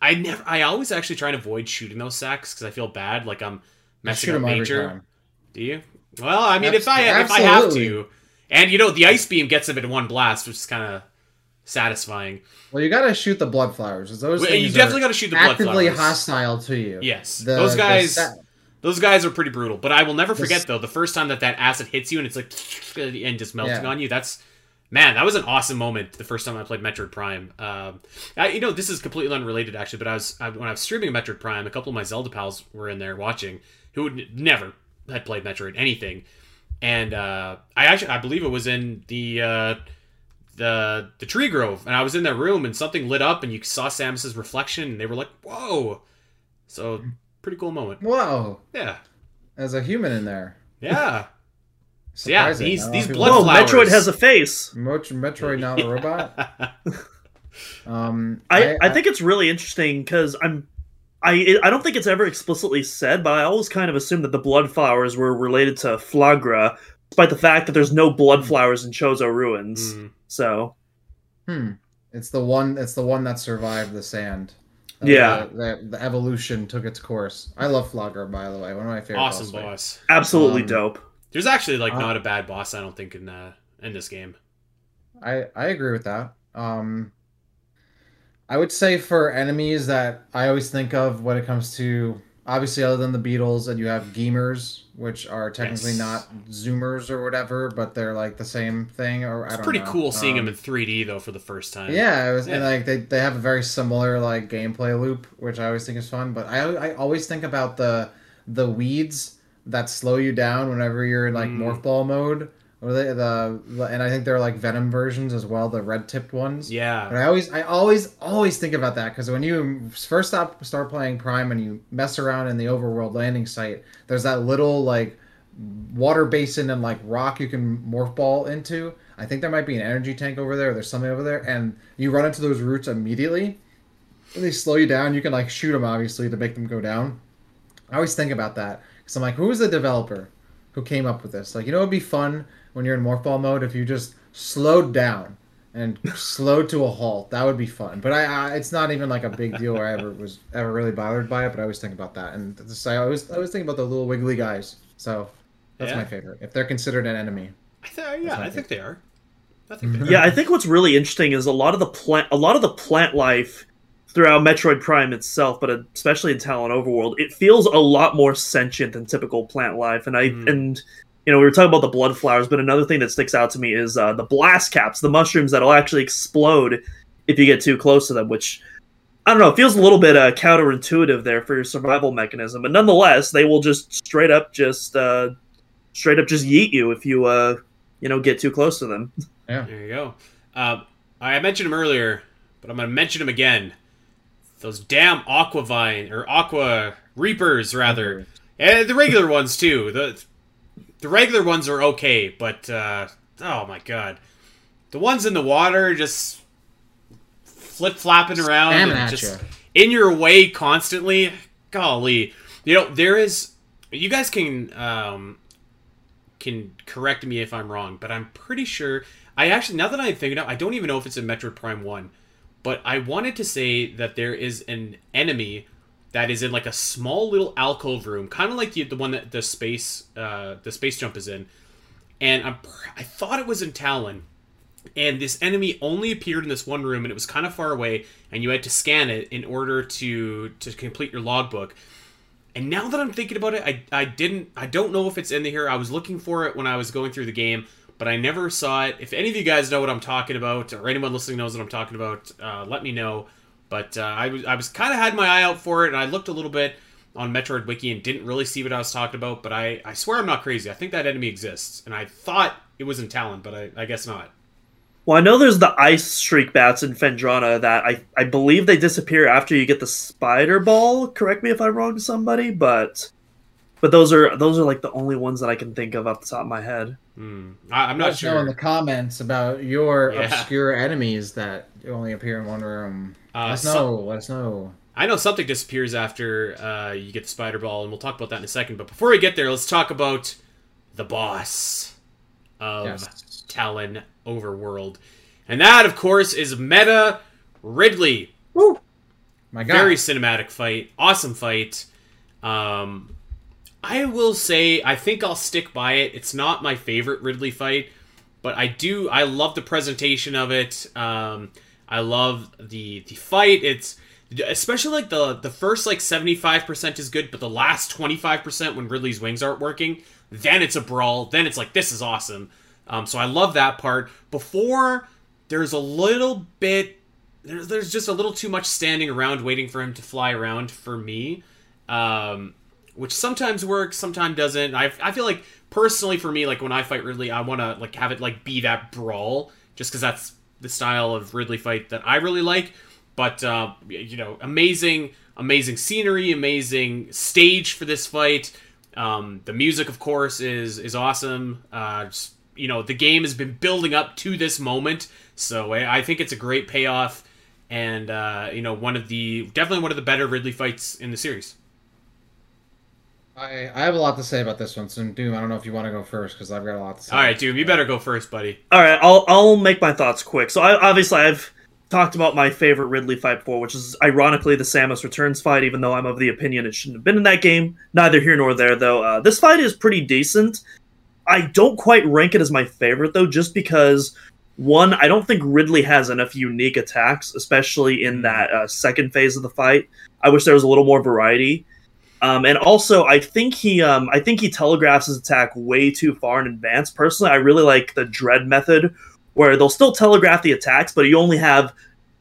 I never, I always actually try and avoid shooting those sacks because I feel bad, like I'm messing up nature. Do you? Well, I mean, if I if I have to, and you know, the ice beam gets them in one blast, which is kind of satisfying. Well, you gotta shoot the blood flowers. Those Well, you definitely got to shoot the blood actively flowers. hostile to you. Yes, The- those guys. Those guys are pretty brutal, but I will never forget though the first time that that acid hits you and it's like and just melting Yeah. on you. That's man, that was an awesome moment. The first time I played Metroid Prime. Um, I, you know, this is completely unrelated actually, but I was I, when I was streaming Metroid Prime, a couple of my Zelda pals were in there watching who would never had played Metroid anything, and uh, I actually I believe it was in the. Uh, the the tree grove and I was in their room and something lit up and you saw Samus's reflection and they were like whoa so pretty cool moment Whoa, yeah there's a human in there. yeah So yeah, these- Not a lot these blood Whoa, flowers. Metroid has a face. Mot- Metroid not a robot. Um, I, I, think it's really interesting because I'm I I don't think it's ever explicitly said, but I always kind of assumed that the blood flowers were related to Flaaghra, despite the fact that there's no blood flowers in Chozo ruins. Mm. So Hmm. It's the one. It's the one that survived the sand. Uh, Yeah. The, the, the evolution took its course. I love Flaaghra, by the way. One of my favorite. awesome boss boss absolutely Um, dope. there's actually like Uh, not a bad boss I don't think in uh, in this game I I agree with that. Um, I would say for enemies that I always think of when it comes to obviously other than the Beetles, and you have Geemers, which are technically Yes. not Zoomers or whatever, but they're like the same thing. Or I it's pretty know. cool seeing Um, him in 3D though for the first time Yeah, it was, Yeah. and like they, they have a very similar like gameplay loop, which I always think is fun. But I I always think about the the weeds that slow you down whenever you're in like Mm. morph ball mode, or the, the the and I think they're like venom versions as well, the red tipped ones. yeah But I always I always always think about that because when you first stop start playing Prime and you mess around in the overworld landing site, there's that little like water basin and like rock you can morph ball into. I think there might be an energy tank over there. Or there's something over there, and you run into those roots immediately. They slow you down. You can like shoot them obviously to make them go down. I always think about that because I'm like, who was the developer who came up with this? Like, you know, it'd be fun when you're in morph ball mode if you just slowed down and slowed to a halt. That would be fun. But I, I it's not even like a big deal where I ever was ever really bothered by it. But I always think about that, and this, I always I always think about the little wiggly guys. So that's Yeah. my favorite. If they're considered an enemy, I th- yeah my I think they are I think they are. Yeah, I think what's really interesting is a lot of the plant, a lot of the plant life throughout Metroid Prime itself, but especially in Tallon Overworld, it feels a lot more sentient than typical plant life. And I Mm. and you know we were talking about the blood flowers, but another thing that sticks out to me is uh, the blast caps, the mushrooms that'll actually explode if you get too close to them, which. I don't know. It feels a little bit uh, counterintuitive there for your survival mechanism, but nonetheless, they will just straight up, just uh, straight up, just yeet you if you, uh, you know, get too close to them. Yeah, there you go. Uh, I mentioned them earlier, but I'm going to mention them again. Those damn Aquavine or Aqua Reapers, rather, and the regular ones too. The the regular ones are okay, but uh, oh my god, the ones in the water just flip flopping around Spamming and at just you. in your way constantly. Golly, you know there is. You guys can um, can correct me if I'm wrong, but I'm pretty sure. I actually, now that I'm thinking of, I don't even know if it's in Metroid Prime One, but I wanted to say that there is an enemy that is in like a small little alcove room, kind of like the the one that the space uh, the space jump is in, and I'm I thought it was in Tallon, and this enemy only appeared in this one room, and it was kind of far away, and you had to scan it in order to to complete your logbook. And now that I'm thinking about it, I, I didn't I don't know if it's in here. I was looking for it when I was going through the game, but I never saw it. If any of you guys know what I'm talking about, or anyone listening knows what I'm talking about, uh, let me know. But uh, I was I was kind of had my eye out for it, and I looked a little bit on Metroid Wiki and didn't really see what I was talking about. But I, I swear I'm not crazy. I think that enemy exists, and I thought it was in Tallon, but I, I guess not. Well, I know there's the ice streak bats in Phendrana that I, I believe they disappear after you get the spider ball. Correct me if I'm wrong, somebody, but but those are those are like the only ones that I can think of off the top of my head. Hmm. I, am not Let us sure. know in the comments about your Yeah. obscure enemies that only appear in one room. Uh, let us know. let us know. I know something disappears after uh, you get the spider ball, and we'll talk about that in a second. But before we get there, let's talk about the boss of Yes. Tallon Overworld, and that, of course, is Meta Ridley. Woo! My God. Very cinematic fight, awesome fight. Um, I will say, I think I'll stick by it. It's not my favorite Ridley fight, but I do. I love the presentation of it. Um, I love the the fight. It's especially like the the first like 75% is good but the last 25% when ridley's wings aren't working then it's a brawl then it's like this is awesome. Um, so i love that part. Before there's a little bit there's, there's just a little too much standing around waiting for him to fly around for me um, which sometimes works sometimes doesn't. I, I feel like personally for me like when i fight ridley i want to like have it like be that brawl just because that's the style of ridley fight that i really like but uh, you know, amazing, amazing scenery, amazing stage for this fight. Um, the music, of course, is is awesome. Uh, just, you know, the game has been building up to this moment, so I, I think it's a great payoff, and uh, you know, one of the definitely one of the better Ridley fights in the series. I, I have a lot to say about this one. So Doom, I don't know if you want to go first because I've got a lot to say. All right, Doom, you better go first, buddy. All right, I'll I'll make my thoughts quick. So I, obviously I've talked about my favorite Ridley fight before, which is ironically the Samus Returns fight. Even though I'm of the opinion it shouldn't have been in that game. Neither here nor there, though. Uh, this fight is pretty decent. I don't quite rank it as my favorite though, just because one, I don't think Ridley has enough unique attacks, especially in that uh, second phase of the fight. I wish there was a little more variety. Um, and also, I think he, um, I think he telegraphs his attack way too far in advance. Personally, I really like the dread method, where they'll still telegraph the attacks, but you only have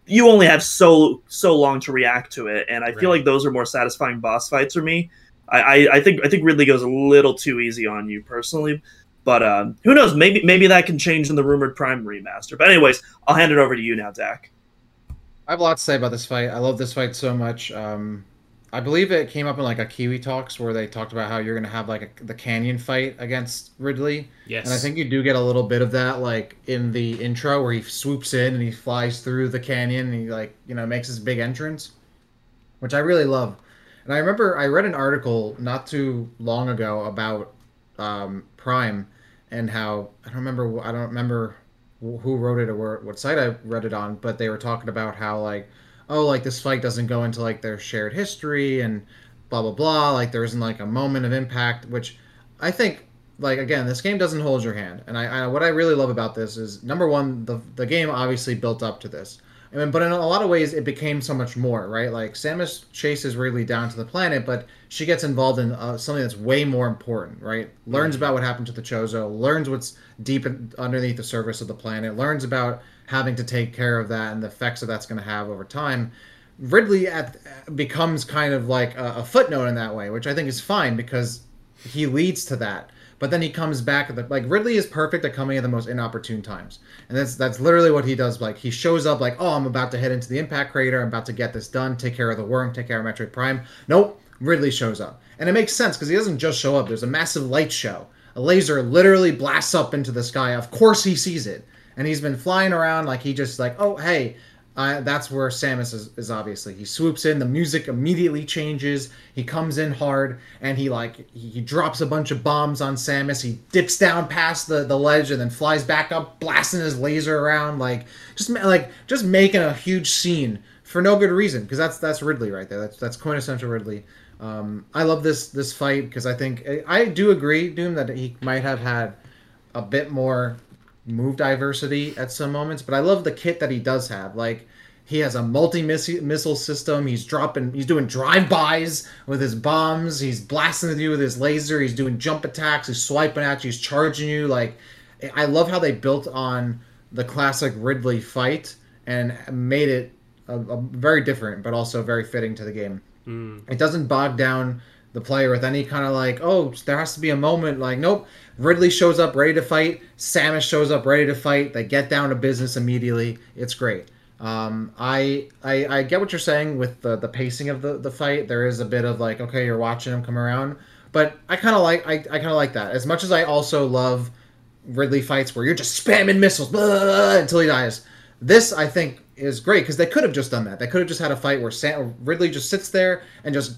you only have so so long to react to it. And I feel like those are more satisfying boss fights for me. I, I, I think I think Ridley goes a little too easy on you personally, but um, who knows? Maybe maybe that can change in the rumored Prime remaster. But anyways, I'll hand it over to you now, Dak. I have a lot to say about this fight. I love this fight so much. Um, I believe it came up in like a Iwata Asks where they talked about how you're gonna have like a, the Canyon fight against Ridley, Yes, and I think you do get a little bit of that like in the intro where he swoops in and he flies through the canyon and he like you know makes his big entrance, which I really love. And I remember I read an article not too long ago about um, Prime and how I don't remember I don't remember who wrote it or what site I read it on, but they were talking about how like oh like this fight doesn't go into like their shared history and blah blah blah like there isn't like a moment of impact which I think like again this game doesn't hold your hand and I, I what I really love about this is number one the the game obviously built up to this I mean, but in a lot of ways, it became so much more, right? Like Samus chases Ridley down to the planet, but she gets involved in uh, something that's way more important, right? Learns about what happened to the Chozo, learns what's deep in, underneath the surface of the planet, learns about having to take care of that and the effects that that's going to have over time. Ridley at, becomes kind of like a, a footnote in that way, which I think is fine because he leads to that. But then he comes back at the like Ridley is perfect at coming at the most inopportune times, and that's that's literally what he does. Like he shows up like, oh, I'm about to head into the impact crater. I'm about to get this done. Take care of the worm. Take care of Metroid Prime. Nope, Ridley shows up, and it makes sense because he doesn't just show up. There's a massive light show. A laser literally blasts up into the sky. Of course he sees it, and he's been flying around like he just like, oh hey, that's where Samus is, is obviously. He swoops in, the music immediately changes. He comes in hard, and he like he drops a bunch of bombs on Samus. He dips down past the, the ledge and then flies back up, blasting his laser around, like just like just making a huge scene for no good reason. Because that's that's Ridley right there. That's that's quintessential Ridley. Um, I love this this fight because I think I do agree, Doom, that he might have had a bit more move diversity at some moments, but I love the kit that he does have. Like he has a multi missile system. He's dropping, he's doing drive bys with his bombs. He's blasting at you with his laser. He's doing jump attacks. He's swiping at you. He's charging you. Like I love how they built on the classic Ridley fight and made it a, a very different, but also very fitting to the game. Mm. It doesn't bog down the player with any kind of like, oh, there has to be a moment. Like, nope. Ridley shows up ready to fight. Samus shows up ready to fight. They get down to business immediately. It's great. Um, I, I I get what you're saying with the the pacing of the the fight. There is a bit of like, okay, you're watching him come around, but I kind of like I, I kind of like that as much as I also love Ridley fights where you're just spamming missiles blah, until he dies. This I think is great because they could have just done that. They could have just had a fight where Sam, Ridley just sits there and just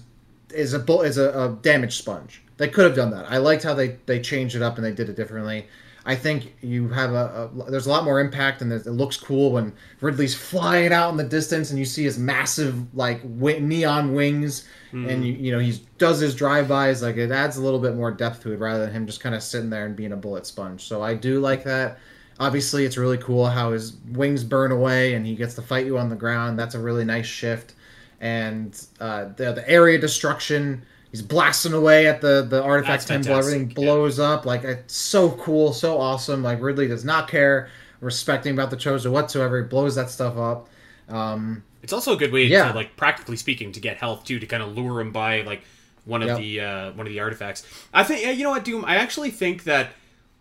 is a is a, a damage sponge. They could have done that. I liked how they they changed it up and they did it differently. I think you have a, a there's a lot more impact and it looks cool when Ridley's flying out in the distance and you see his massive like wi- neon wings mm. and you you know he does his drive bys like it adds a little bit more depth to it rather than him just kind of sitting there and being a bullet sponge. So I do like that. Obviously, it's really cool how his wings burn away and he gets to fight you on the ground. That's a really nice shift. And uh, the the area destruction he's blasting away at the the artifact temple. Everything blows yeah. up. Like it's so cool, so awesome. Like Ridley does not care, respecting about the Chozo whatsoever. He blows that stuff up. Um, it's also a good way yeah. to like practically speaking to get health too, to kind of lure him by like one of yep. the uh, one of the artifacts. I think you know what, Doom. I actually think that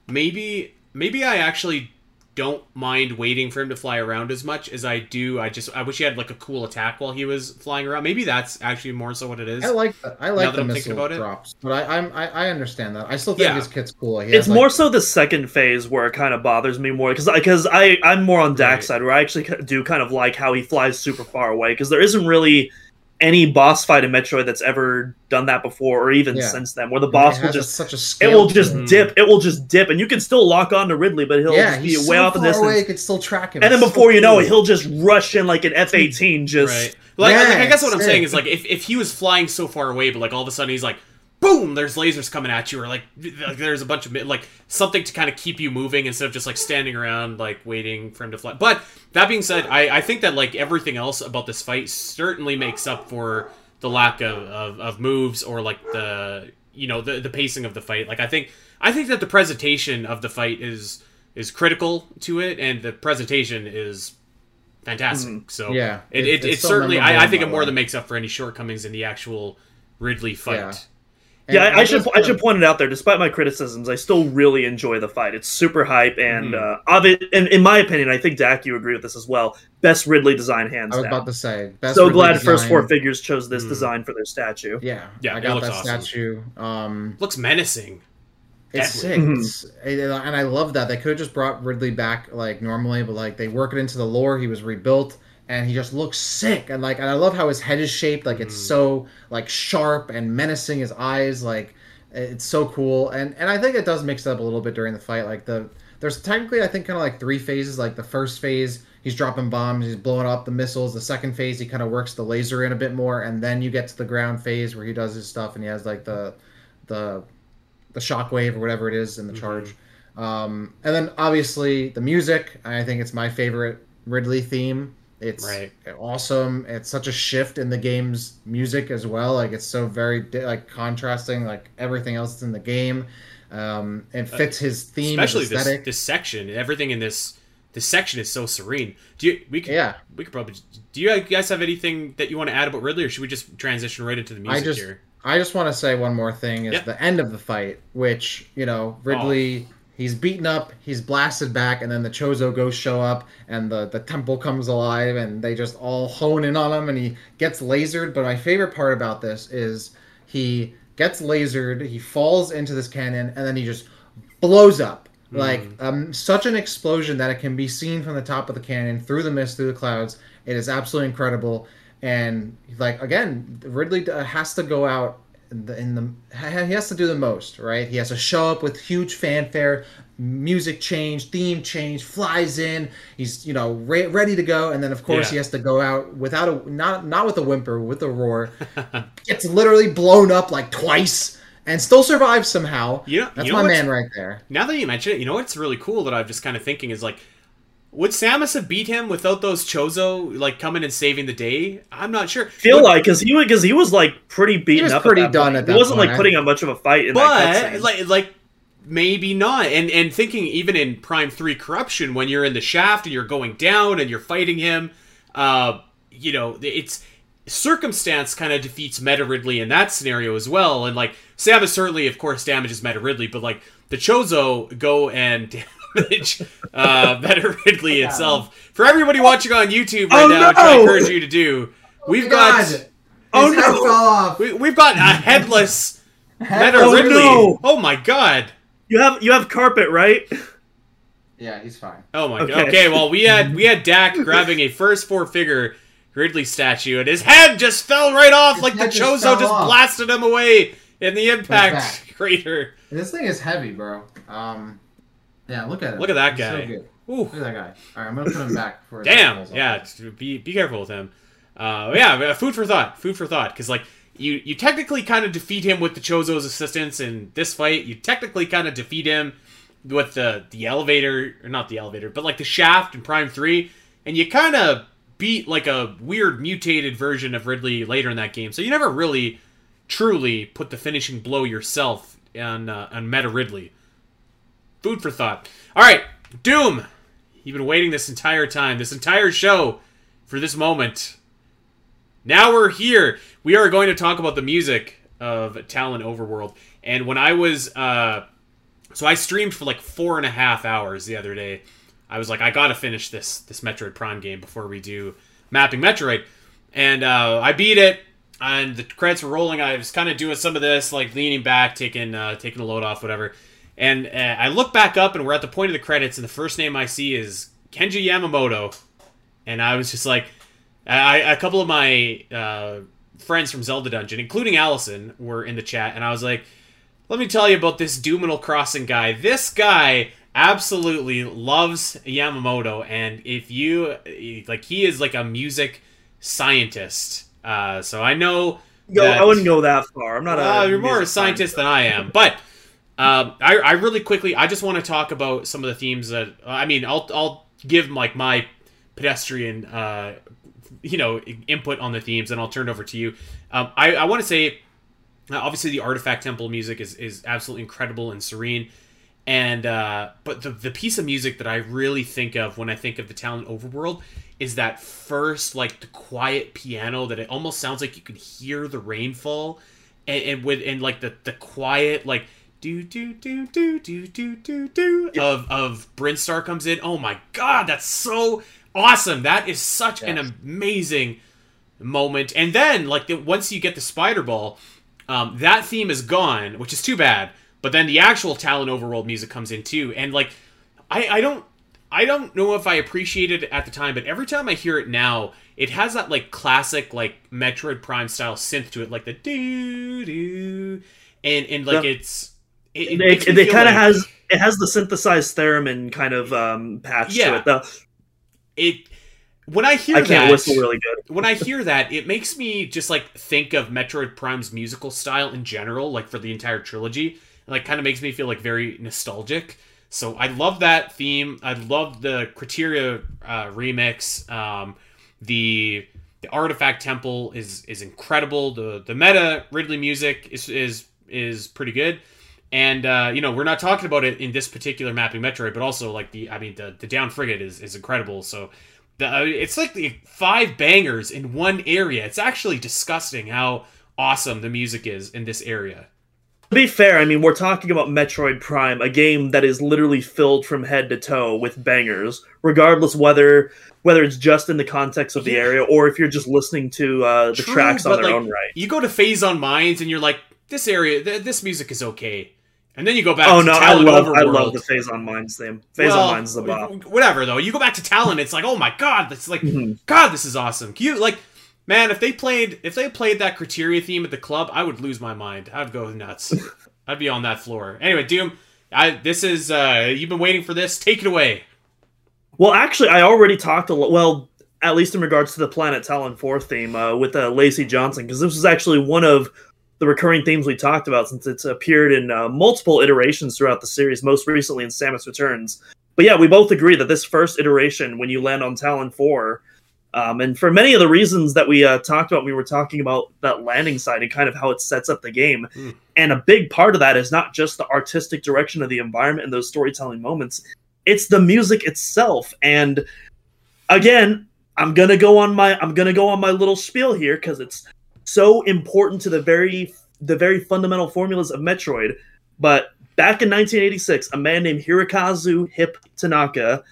maybe maybe I actually don't mind waiting for him to fly around as much as I do. I just I wish he had like a cool attack while he was flying around. Maybe that's actually more so what it is. I like that. I like the missile drops, but I, I'm I, I, understand that. I still think yeah. his kit's cool. He it's has, more like... so the second phase where it kind of bothers me more because I because I I'm more on Dak's right. side where I actually do kind of like how he flies super far away because there isn't really any boss fight in Metroid that's ever done that before, or even yeah. since then, where the boss will just such a it will just dip, it will just dip, and you can still lock on to Ridley, but he'll yeah, be way so off in the distance. Away, you can still track him. And then before so you know it, he'll just rush in like an F eighteen, just. Right. Like, yeah, like, I guess what I'm saying is like if, if he was flying so far away, but like all of a sudden he's like boom, there's lasers coming at you, or like, like there's a bunch of like something to kind of keep you moving instead of just like standing around like waiting for him to fly. But that being said, I, I think that like everything else about this fight certainly makes up for the lack of, of, of moves or like the you know the the pacing of the fight. Like I think I think that the presentation of the fight is is critical to it, and the presentation is fantastic. Mm, so yeah, it, it, it, it certainly I, I think it more than makes up for any shortcomings in the actual Ridley fight. Yeah yeah, I, I should I should point it out there. Despite my criticisms, I still really enjoy the fight. It's super hype, and mm. uh, it, and in my opinion, I think Dak, you agree with this as well. Best Ridley design hands. I was down. about to say. so Ridley glad design. First Four Figures chose this mm. design for their statue. Yeah, yeah, I got that awesome. statue. Um, looks menacing. It's sick, mm-hmm. it's, and I love that they could have just brought Ridley back like normally, but like they work it into the lore. He was rebuilt and he just looks sick and like and I love how his head is shaped like it's mm. so like sharp and menacing his eyes like it's so cool, and and I think it does mix it up a little bit during the fight. Like the there's technically I think kind of like three phases. Like the first phase, he's dropping bombs, he's blowing up the missiles. The second phase, he kind of works the laser in a bit more, and then you get to the ground phase where he does his stuff and he has like the the the shockwave or whatever it is in the mm-hmm. charge. Um, and then obviously the music. I think it's my favorite Ridley theme. It's right. awesome. It's such a shift in the game's music as well. Like it's so very like contrasting like everything else in the game. Um, it uh, fits his theme, especially this, this section. Everything in this this section is so serene. Do you we could yeah we could probably do you guys have anything that you want to add about Ridley, or should we just transition right into the music I just, here? I just want to say one more thing: is the end of the fight, which you know Ridley. Oh he's beaten up, he's blasted back, and then the Chozo ghosts show up, and the, the temple comes alive, and they just all hone in on him, and he gets lasered. But my favorite part about this is he gets lasered, he falls into this cannon, and then he just blows up. Mm. Like um, such an explosion that it can be seen from the top of the cannon through the mist, through the clouds. It is absolutely incredible. And like again, Ridley uh, has to go out in the, in the he has to do the most, right? He has to show up with huge fanfare, music change, theme change, flies in. He's you know re- ready to go, and then of course yeah. he has to go out without a not not with a whimper, with a roar. gets literally blown up like twice, and still survive somehow. You know, That's you know my man right there. Now that you mention it, you know what's really cool that I'm just kind of thinking is like, would Samus have beat him without those Chozo like coming and saving the day? I'm not sure. feel Would- like because he because he was like pretty beaten was up. pretty at that done point. at that He wasn't point, like putting up much of a fight in but cutscene. like like maybe not. And and thinking even in Prime Three Corruption, when you're in the shaft and you're going down and you're fighting him, uh, you know, it's circumstance kind of defeats Meta Ridley in that scenario as well. And like Samus certainly, of course, damages Meta Ridley, but like the Chozo go and damage uh, Meta Ridley itself. For everybody watching on YouTube right Oh, now, which I no! encourage you to do, we've my got. God! Oh, no! fell off. We, we've got a headless Head- Meta Oh, Ridley. no! Oh my god. you have you have carpet right. Yeah, he's fine. Oh my god. Okay. Okay, well we had we had Dak grabbing a first four figure Ridley statue and his head just fell right off His like the head just Chozo just blasted him away in the impact crater. This thing is heavy, bro. Um, yeah, look at it. Look at that He's so guy. good. Ooh. Look at that guy. All right, I'm gonna put him back for. Damn. Yeah, be be careful with him. Uh, yeah, food for thought. Food for thought. Because like you you technically kind of defeat him with the Chozo's assistance in this fight. You technically kind of defeat him with the the elevator or not the elevator, but like the shaft in Prime Three, and you kind of beat like a weird mutated version of Ridley later in that game. So you never really truly put the finishing blow yourself on uh, on Meta Ridley. Food for thought. All right, Doom. You've been waiting this entire time, this entire show, for this moment. Now we're here. We are going to talk about the music of Tallon Overworld. And when I was, uh, so I streamed for like four and a half hours the other day. I was like, I gotta finish this this Metroid Prime game before we do Mapping Metroid, and uh, I beat it. And the credits were rolling. I was kind of doing some of this, like leaning back, taking uh, taking a load off, whatever. And uh, I look back up, and we're at the point of the credits, and the first name I see is Kenji Yamamoto, and I was just like, I, a couple of my uh, friends from Zelda Dungeon, including Allison, were in the chat, and I was like, let me tell you about this Doominal Crossing guy. This guy absolutely loves Yamamoto, and if you like, he is like a music scientist. Uh, so I know. That- I wouldn't go that far. I'm not uh, a. you're more a music scientist than I am, but um, I, I really quickly I just want to talk about some of the themes that I mean I'll I'll give like my pedestrian uh, you know input on the themes and I'll turn it over to you. Um, I I want to say uh, obviously the artifact temple music is is absolutely incredible and serene. And uh, but the the piece of music that I really think of when I think of the Tallon Overworld is that first like the quiet piano that it almost sounds like you can hear the rainfall, and, and with and like the the quiet like do do do do do do do do of of Brinstar comes in. Oh my god, that's so awesome! That is such an amazing moment. And then like the, once you get the spider ball, um, that theme is gone, which is too bad. But then the actual Tallon Overworld music comes in too, and like I I don't I don't know if I appreciated it at the time, but every time I hear it now, it has that like classic like Metroid Prime style synth to it, like the doo doo, and and like Yeah. it's it, It, makes it, kind of like- has it has the synthesized theremin kind of um, patch Yeah. to it. Though it when I hear I can't that, whistle really good. when I hear that, it makes me just like think of Metroid Prime's musical style in general, like for the entire trilogy. It, like kind of makes me feel like very nostalgic. So I love that theme. I love the Crateria uh, remix. Um, the the Artifact Temple is is incredible. The the meta Ridley music is is is pretty good. And uh, you know we're not talking about it in this particular mapping Metroid, but also like the I mean the the down frigate is is incredible. So the, uh, it's like the five bangers in one area. It's actually disgusting how awesome the music is in this area. To be fair, I mean we're talking about Metroid Prime, a game that is literally filled from head to toe with bangers, regardless whether whether it's just in the context of the Yeah. area or if you're just listening to uh, the True, tracks on their like, own right. You go to Phazon Mines and you're like, this area, th- this music is okay. And then you go back Oh to no, I Tallon love I love the Phazon Mines theme. Phase Well, on Mines is a bop. Whatever though, you go back to Tallon, it's like, oh my god, that's like, Mhm. God, this is awesome. Can you like, man, if they played, if they played that Crateria theme at the club, I would lose my mind. I'd go nuts. I'd be on that floor. Anyway, Doom, I this is uh you've been waiting for this. Take it away. Well, actually, I already talked a lot. Well, at least in regards to the Planet Tallon 4 theme uh, with uh, Lacey Johnson, because this was actually one of the recurring themes we talked about since it's appeared in uh, multiple iterations throughout the series, most recently in Samus Returns. But yeah, we both agree that this first iteration, when you land on Tallon 4, um, and for many of the reasons that we uh, talked about, we were talking about that landing site and kind of how it sets up the game. Mm. And a big part of that is not just the artistic direction of the environment and those storytelling moments, it's the music itself. And again, I'm gonna go on my I'm gonna go on my little spiel here because it's so important to the very the very fundamental formulas of Metroid. But back in 1986, a man named Hirokazu Hip Tanaka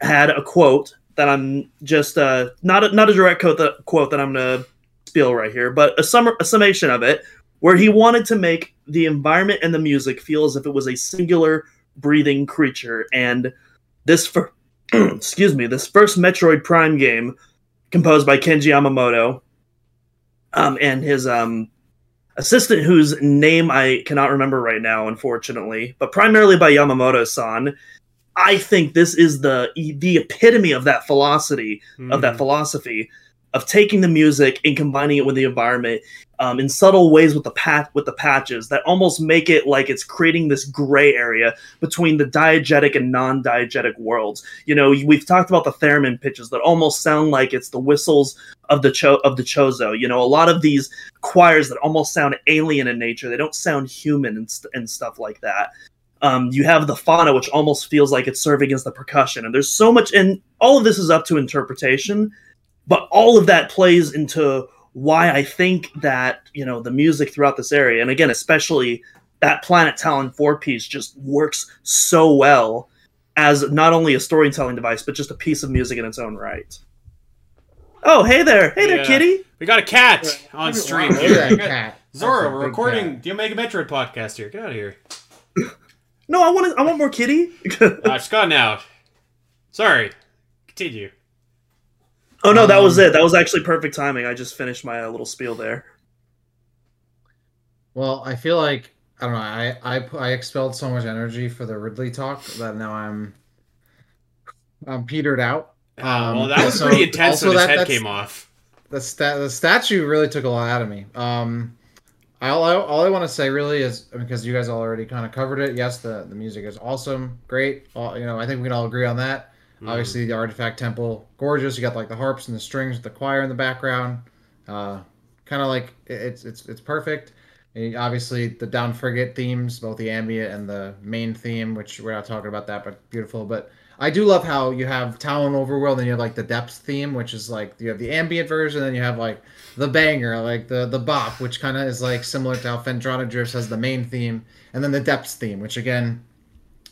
had a quote that I'm just uh, not a, not a direct quote that quote that I'm gonna spiel right here, but a summer a summation of it, where he wanted to make the environment and the music feel as if it was a singular breathing creature, and this for excuse me, this first Metroid Prime game, composed by Kenji Yamamoto, um, and his um assistant whose name I cannot remember right now, unfortunately, but primarily by Yamamoto-san. I think this is the the epitome of that philosophy of that Mhm. philosophy of taking the music and combining it with the environment um, in subtle ways with the pat with the patches that almost make it like it's creating this gray area between the diegetic and non-diegetic worlds. You know, we've talked about the theremin pitches that almost sound like it's the whistles of the cho- of the chozo. You know, a lot of these choirs that almost sound alien in nature. They don't sound human and, st- and stuff like that. Um, you have the fauna, which almost feels like it's serving as the percussion, and there's so much. And all of this is up to interpretation, but all of that plays into why I think that you know the music throughout this area, and again, especially that Planet Talon four piece, just works so well as not only a storytelling device, but just a piece of music in its own right. Oh, hey there, hey there, Yeah. kitty. We got a cat on stream wow, here. We that got- cat. Zora, we're big recording cat. the Omega Metroid podcast here. Get out of here. No, I want I want more kitty. Uh, it's gone now. Sorry. Continue. Oh no, that was Um, it. That was actually perfect timing. I just finished my uh, little spiel there. Well, I feel like I don't know. I I I expelled so much energy for the Ridley talk that now I'm I'm petered out. Um, well, that was so- pretty intense also when his that- head came off. The sta- the statue really took a lot out of me. Um, all I, all I want to say really is because you guys already kind of covered it. Yes, the the music is awesome, great. All, you know, I think we can all agree on that. Mm. Obviously, the artifact temple, gorgeous. You got like the harps and the strings with the choir in the background. Uh, kind of like it's it's it's perfect. And obviously, the down frigate themes, both the ambient and the main theme, which we're not talking about that, but beautiful. But I do love how you have Tallon Overworld, and you have like the depths theme, which is like you have the ambient version, and then you have like the banger, like the the bop, which kind of is like similar to how Phendrana Drifts has the main theme, and then the depths theme, which again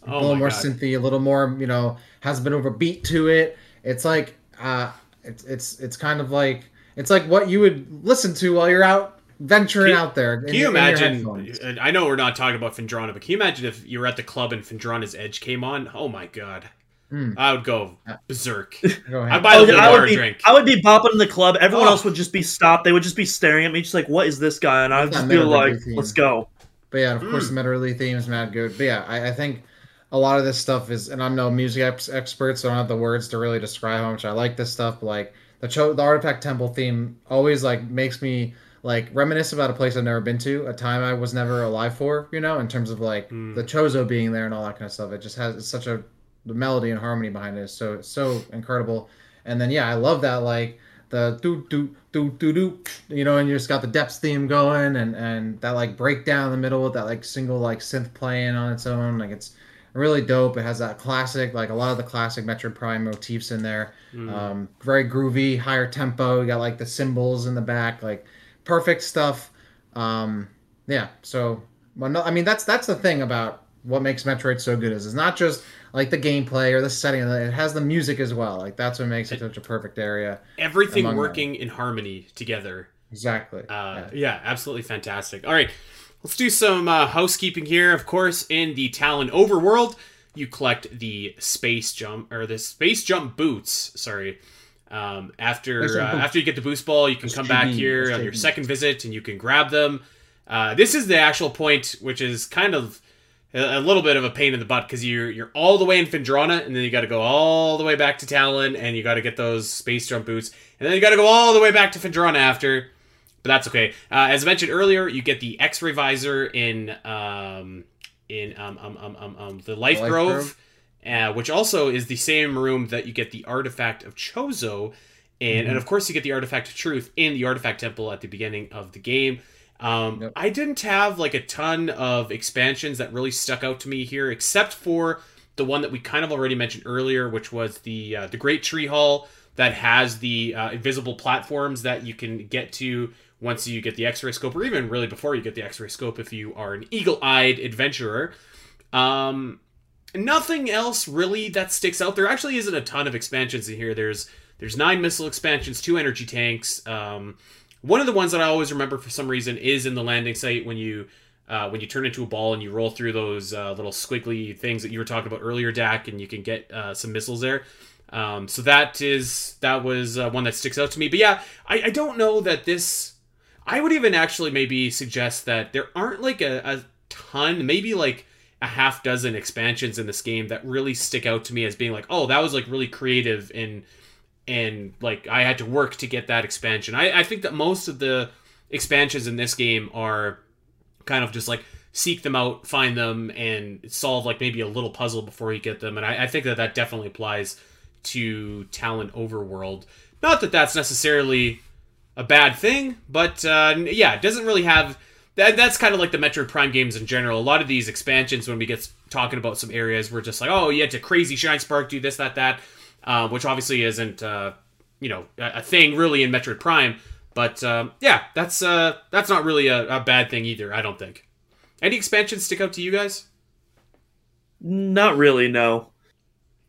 a Oh little my more God. synthy, a little more, you know, has a bit of a beat to it. It's like uh it's it's it's kind of like it's like what you would listen to while you're out venturing Can- out there. Can you in your imagine? headphones. I know we're not talking about Phendrana, but can you imagine if you were at the club and Phendrana's Edge came on? Oh my god, Hmm. I would go berserk. Go I ahead. buy Oh, the whole I would be drink. I would be bopping in the club. Everyone Oh. else would just be stopped. They would just be staring at me, just like, "What is this guy?" And I'd just not be like, theme. "Let's go." But yeah, and of course Mm. the Meta Ridley theme is mad good. But yeah, I, I think a lot of this stuff is, and I'm no music ex- expert, so I don't have the words to really describe how much I like this stuff. But like the Cho- the Artifact Temple theme always like makes me like reminisce about a place I've never been to, a time I was never alive for, you know, in terms of like Mm. the Chozo being there and all that kind of stuff. It just has it's such a the melody and harmony behind it is so it's so incredible. And then yeah, I love that like the do do do do do you know, and you just got the depths theme going and and that like breakdown in the middle with that like single like synth playing on its own. Like it's really dope. It has that classic like a lot of the classic Metroid Prime motifs in there. Mm. Um, very groovy, higher tempo. You got like the cymbals in the back, like perfect stuff. Um, yeah. So, well, no, I mean that's that's the thing about what makes Metroid so good is it's not just like the gameplay or the setting. It has the music as well. Like that's what makes it such a perfect area. Everything working in harmony together. Exactly. Uh, Yeah. yeah, absolutely fantastic. All right, let's do some uh, housekeeping here. Of course, in the Tallon Overworld, you collect the space jump or the space jump boots. Sorry. Um, after uh, after you get the boost ball, you can come back here on your second visit and you can grab them. Uh, this is the actual point, which is kind of a, a little bit of a pain in the butt because you're you're all the way in Phendrana and then you got to go all the way back to Tallon and you got to get those space jump boots and then you got to go all the way back to Phendrana after. But that's okay. Uh, as I mentioned earlier, you get the X-ray visor in um, in um, um, um, um, um, the Life, Life Grove, Grove. Uh, which also is the same room that you get the artifact of Chozo, and and of course you get the artifact of Truth in the artifact temple at the beginning of the game. Um, Yep. I didn't have like a ton of expansions that really stuck out to me here, except for the one that we kind of already mentioned earlier, which was the uh, the Great Tree Hall that has the uh, invisible platforms that you can get to once you get the X-ray scope, or even really before you get the X-ray scope, if you are an eagle-eyed adventurer. Um, nothing else really that sticks out. There actually isn't a ton of expansions in here. There's there's nine missile expansions, two energy tanks. Um, one of the ones that I always remember for some reason is in the landing site when you uh, when you turn into a ball and you roll through those uh, little squiggly things that you were talking about earlier, Dak, and you can get uh, some missiles there. Um, so that is that was uh, one that sticks out to me. But yeah, I, I don't know that this. I would even actually maybe suggest that there aren't like a, a ton, maybe like a half dozen expansions in this game that really stick out to me as being like, oh, that was like really creative and and like I had to work to get that expansion. I, I think that most of the expansions in this game are kind of just like seek them out, find them, and solve like maybe a little puzzle before you get them. And I, I think that that definitely applies to Tallon Overworld. Not that that's necessarily a bad thing, but uh, yeah, it doesn't really have. That, that's kind of like the Metroid Prime games in general. A lot of these expansions, when we get talking about some areas, we're just like, oh, you had to crazy shine spark, do this, that, that, uh, which obviously isn't, uh, you know, a, thing really in Metroid Prime. But um, yeah, that's uh, that's not really a, a bad thing either. I don't think. Any expansions stick out to you guys? Not really, no.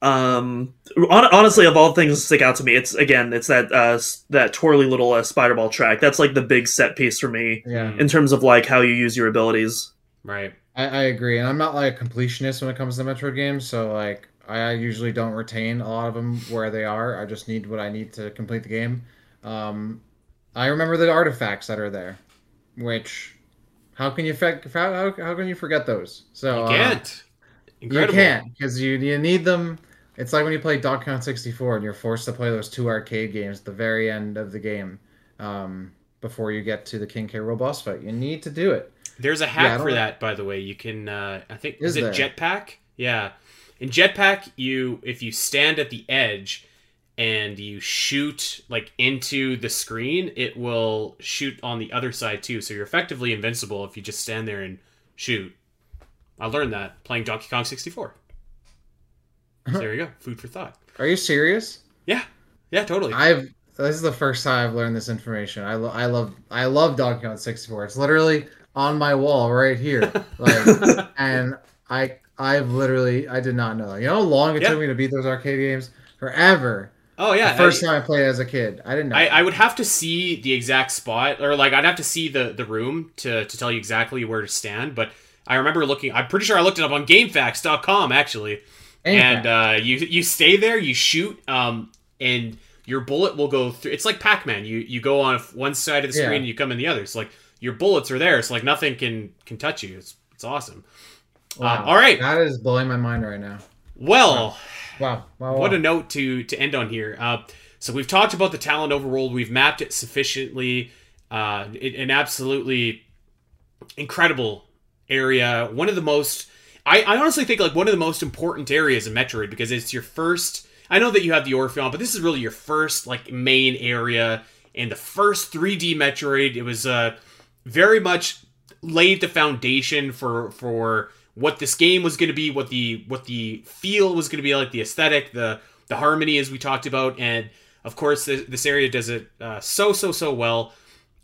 Um, honestly, of all things that stick out to me, it's again, it's that uh, that twirly little uh, spider ball track. That's like the big set piece for me Yeah, in terms of like how you use your abilities. Right. I, I agree, and I'm not like a completionist when it comes to Metroid games, so like I usually don't retain a lot of them where they are. I just need what I need to complete the game. Um, I remember the artifacts that are there, which how can you fe- how, how, how can you forget those? So You uh, can't. Incredible. You can't because you you need them. It's like when you play Donkey Kong 64 and you're forced to play those two arcade games at the very end of the game um, before you get to the King K. Rool boss fight. You need to do it. There's a hack don't for know. that, by the way. You can, uh, I think, Is is, it there? Jetpack? Yeah. In Jetpack, you if you stand at the edge and you shoot like into the screen, it will shoot on the other side too. So you're effectively invincible if you just stand there and shoot. I learned that playing Donkey Kong 64. Uh-huh. So there you go, food for thought. Are you serious? Yeah, yeah, totally. I've this is the first time I've learned this information. I, lo- I love I love Donkey Kong 64. It's literally on my wall right here. Like and I I've literally I did not know that. You know how long it Yeah. took me to beat those arcade games? Forever. oh yeah, the first I- time I played as a kid. I didn't know. I. I would have to see the exact spot, or like I'd have to see the the room to to tell you exactly where to stand. But I remember looking. I'm pretty sure I looked it up on GameFAQs.com actually, and uh, you you stay there, you shoot, um, and your bullet will go through. It's like Pac-Man. You you go on one side of the Yeah. screen, and you come in the other. So like your bullets are there. So like nothing can can touch you. It's it's awesome. Wow. uh, all right. That is blowing my mind right now. Well. Wow. wow, What wow. a note to to end on here. Uh, so we've talked about the Tallon overworld. We've mapped it sufficiently. Uh, it, an absolutely incredible area. One of the most. I, I honestly think like one of the most important areas in Metroid because it's your first. I know that you have the Orpheon, but this is really your first like main area and the first 3D Metroid. It was uh, very much laid the foundation for for what this game was going to be, what the what the feel was going to be like, the aesthetic, the the harmony as we talked about, and of course this, this area does it uh, so so so well.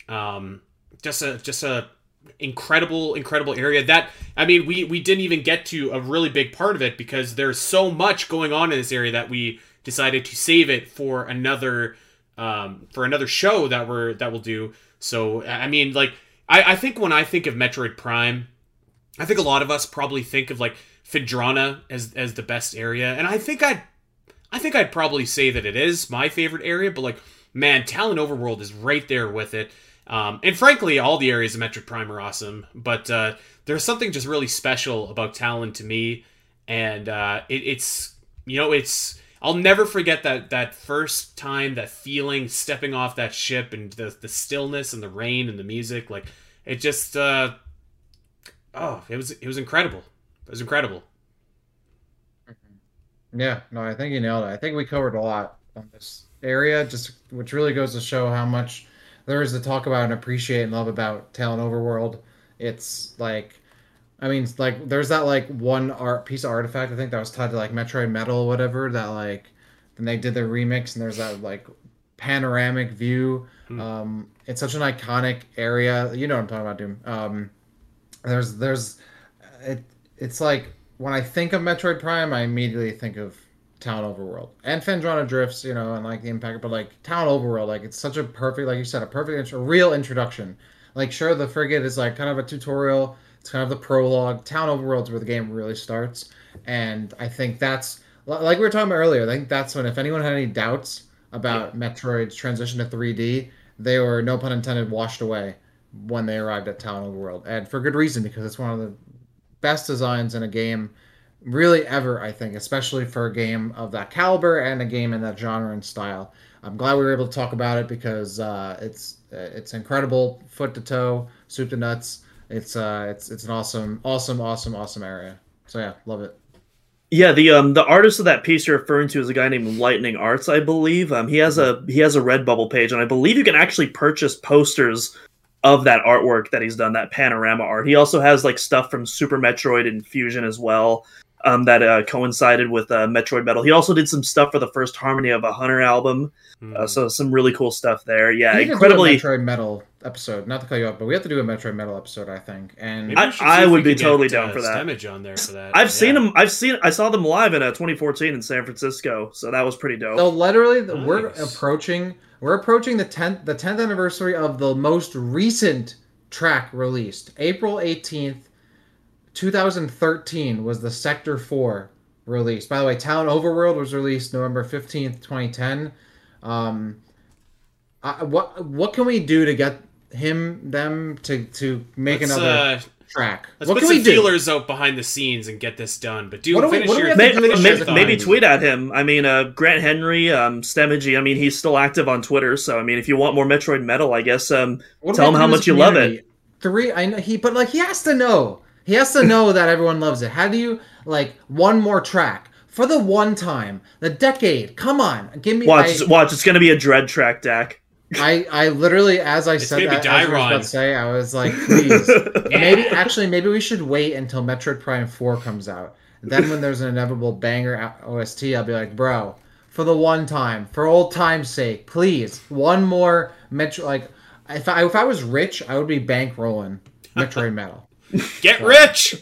Um, just a just a incredible incredible area that I mean we we didn't even get to a really big part of it because there's so much going on in this area that we decided to save it for another um, for another show that we're that we'll do. So I mean like I, I think when I think of Metroid Prime, I think a lot of us probably think of like Phendrana as as the best area, and I think I'd I think I'd probably say that it is my favorite area. But like, man, Tallon Overworld is right there with it. Um, and frankly, all the areas of Metroid Prime are awesome. But uh, there's something just really special about Tallon to me, and uh, it, it's you know it's I'll never forget that that first time, that feeling, stepping off that ship, and the the stillness and the rain and the music. Like it just, uh, oh, it was it was incredible. It was incredible. Yeah, no, I think you nailed it. I think we covered a lot on this area, just which really goes to show how much there is to talk about and appreciate and love about Tallon Overworld. It's like, I mean, like there's that like one art piece of artifact I think that was tied to like Metroid Metal or whatever that like, then they did the remix and there's that like panoramic view. Hmm. Um, it's such an iconic area. You know what I'm talking about, Doom. Um, there's there's it. It's like when I think of Metroid Prime, I immediately think of Tallon Overworld and Phendrana Drifts, you know, and like the impact, but like Tallon Overworld, like it's such a perfect, like you said, a perfect, a real introduction. Like, sure, the frigate is like kind of a tutorial. It's kind of the prologue. Tallon Overworld's where the game really starts, and I think that's like we were talking about earlier. I think that's when, if anyone had any doubts about Metroid's transition to 3D, they were, no pun intended, washed away when they arrived at Tallon Overworld, and for good reason because it's one of the best designs in a game really ever i think especially for a game of that caliber and a game in that genre and style. I'm glad we were able to talk about it because uh, it's it's incredible. Foot to toe soup to nuts. It's uh it's it's an awesome awesome awesome awesome area. So yeah love it. Yeah, the um the artist of that piece you're referring to is a guy named Lightning Arts, I believe. Um, he has a he has a Redbubble page, and I believe you can actually purchase posters of that artwork that he's done, that panorama art. He also has like stuff from Super Metroid and Fusion as well, um, that uh, coincided with uh, Metroid Metal. He also did some stuff for the first Harmony of a Hunter album, Hmm. uh, so some really cool stuff there. Yeah, we need to incredibly. do a metroid metal episode not to cut you off but we have to do a metroid metal episode i think and I- I would be totally get, down uh, for that. Stemage on there for that. I've Yeah. seen him. I've seen. I saw them live in uh, 2014 in San Francisco, so that was pretty dope. So literally, the we're approaching we're approaching the tenth the tenth anniversary of the most recent track released. April eighteenth, two thousand thirteen was the Sector Four release. By the way, Tallon Overworld was released November fifteenth, twenty ten. Um, I, what what can we do to get him them to to make Let's, another uh, track? let's what put can some we do? feelers out behind the scenes and get this done. But do What do we- finish what do we your have to May- finish to your maybe, maybe tweet at him. I mean, uh, Grant Henry, um, Stemage. I mean, he's still active on Twitter. So I mean, if you want more Metroid Metal, I guess um, tell him how to do as much a you love it. Three, I know he, but like he has to know. He has to know that everyone loves it. How do you like one more track for the one time, the decade? Come on, give me. Watch, I, watch. It's gonna be a dread track, Dak. I, I literally, as I It's said that, as you were about to say, I was like, please. maybe actually, maybe we should wait until Metroid Prime Four comes out. Then, when there's an inevitable banger o- OST, I'll be like, bro, for the one time, for old time's sake, please, one more Metro. Like, if I if I was rich, I would be bankrolling Metroid Metal. Get rich.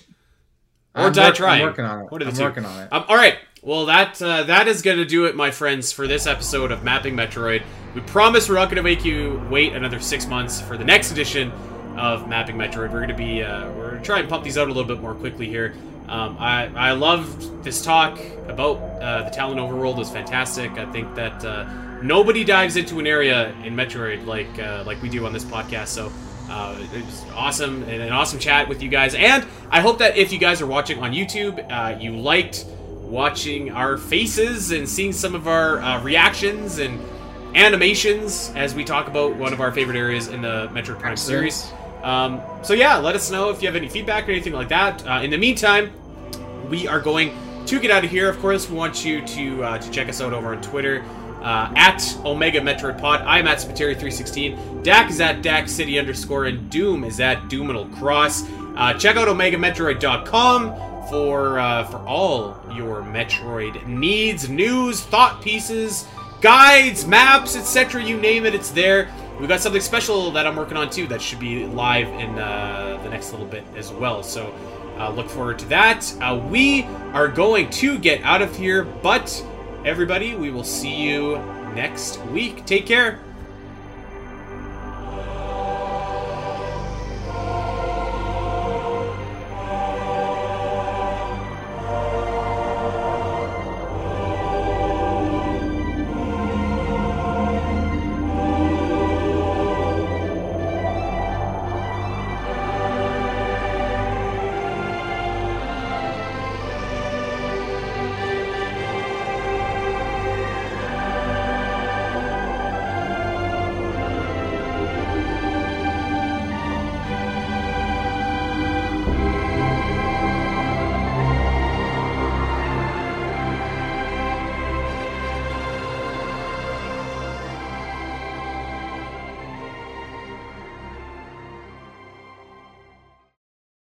Or I'm die work- trying. I'm working on it. What are the I'm two? working on it. Um, all right. Well, that uh, that is going to do it, my friends, for this episode of Mapping Metroid. We promise we're not going to make you wait another six months for the next edition of Mapping Metroid. We're going to be uh, we're going to try and pump these out a little bit more quickly here. Um, I I loved this talk about uh, the Tallon Overworld. It was fantastic. I think that uh, nobody dives into an area in Metroid like uh, like we do on this podcast. So. Uh, it was awesome and an awesome chat with you guys. And I hope that if you guys are watching on YouTube, uh, you liked watching our faces and seeing some of our uh, reactions and animations as we talk about one of our favorite areas in the Metroid Prime series. Um, so yeah, let us know if you have any feedback or anything like that. Uh, in the meantime, we are going to get out of here. Of course, we want you to uh, to check us out over on Twitter uh, at Omega Metroid Pod. I'm at Spiteri316. Dak is at Dak City underscore, and Doom is at Doominal Cross. Uh, check out OmegaMetroid.com for uh, for all your Metroid needs, news, thought pieces, guides, maps, etc. You name it, it's there. We've got something special that I'm working on too that should be live in uh, the next little bit as well. So uh, look forward to that. Uh, we are going to get out of here, but everybody, we will see you next week. Take care.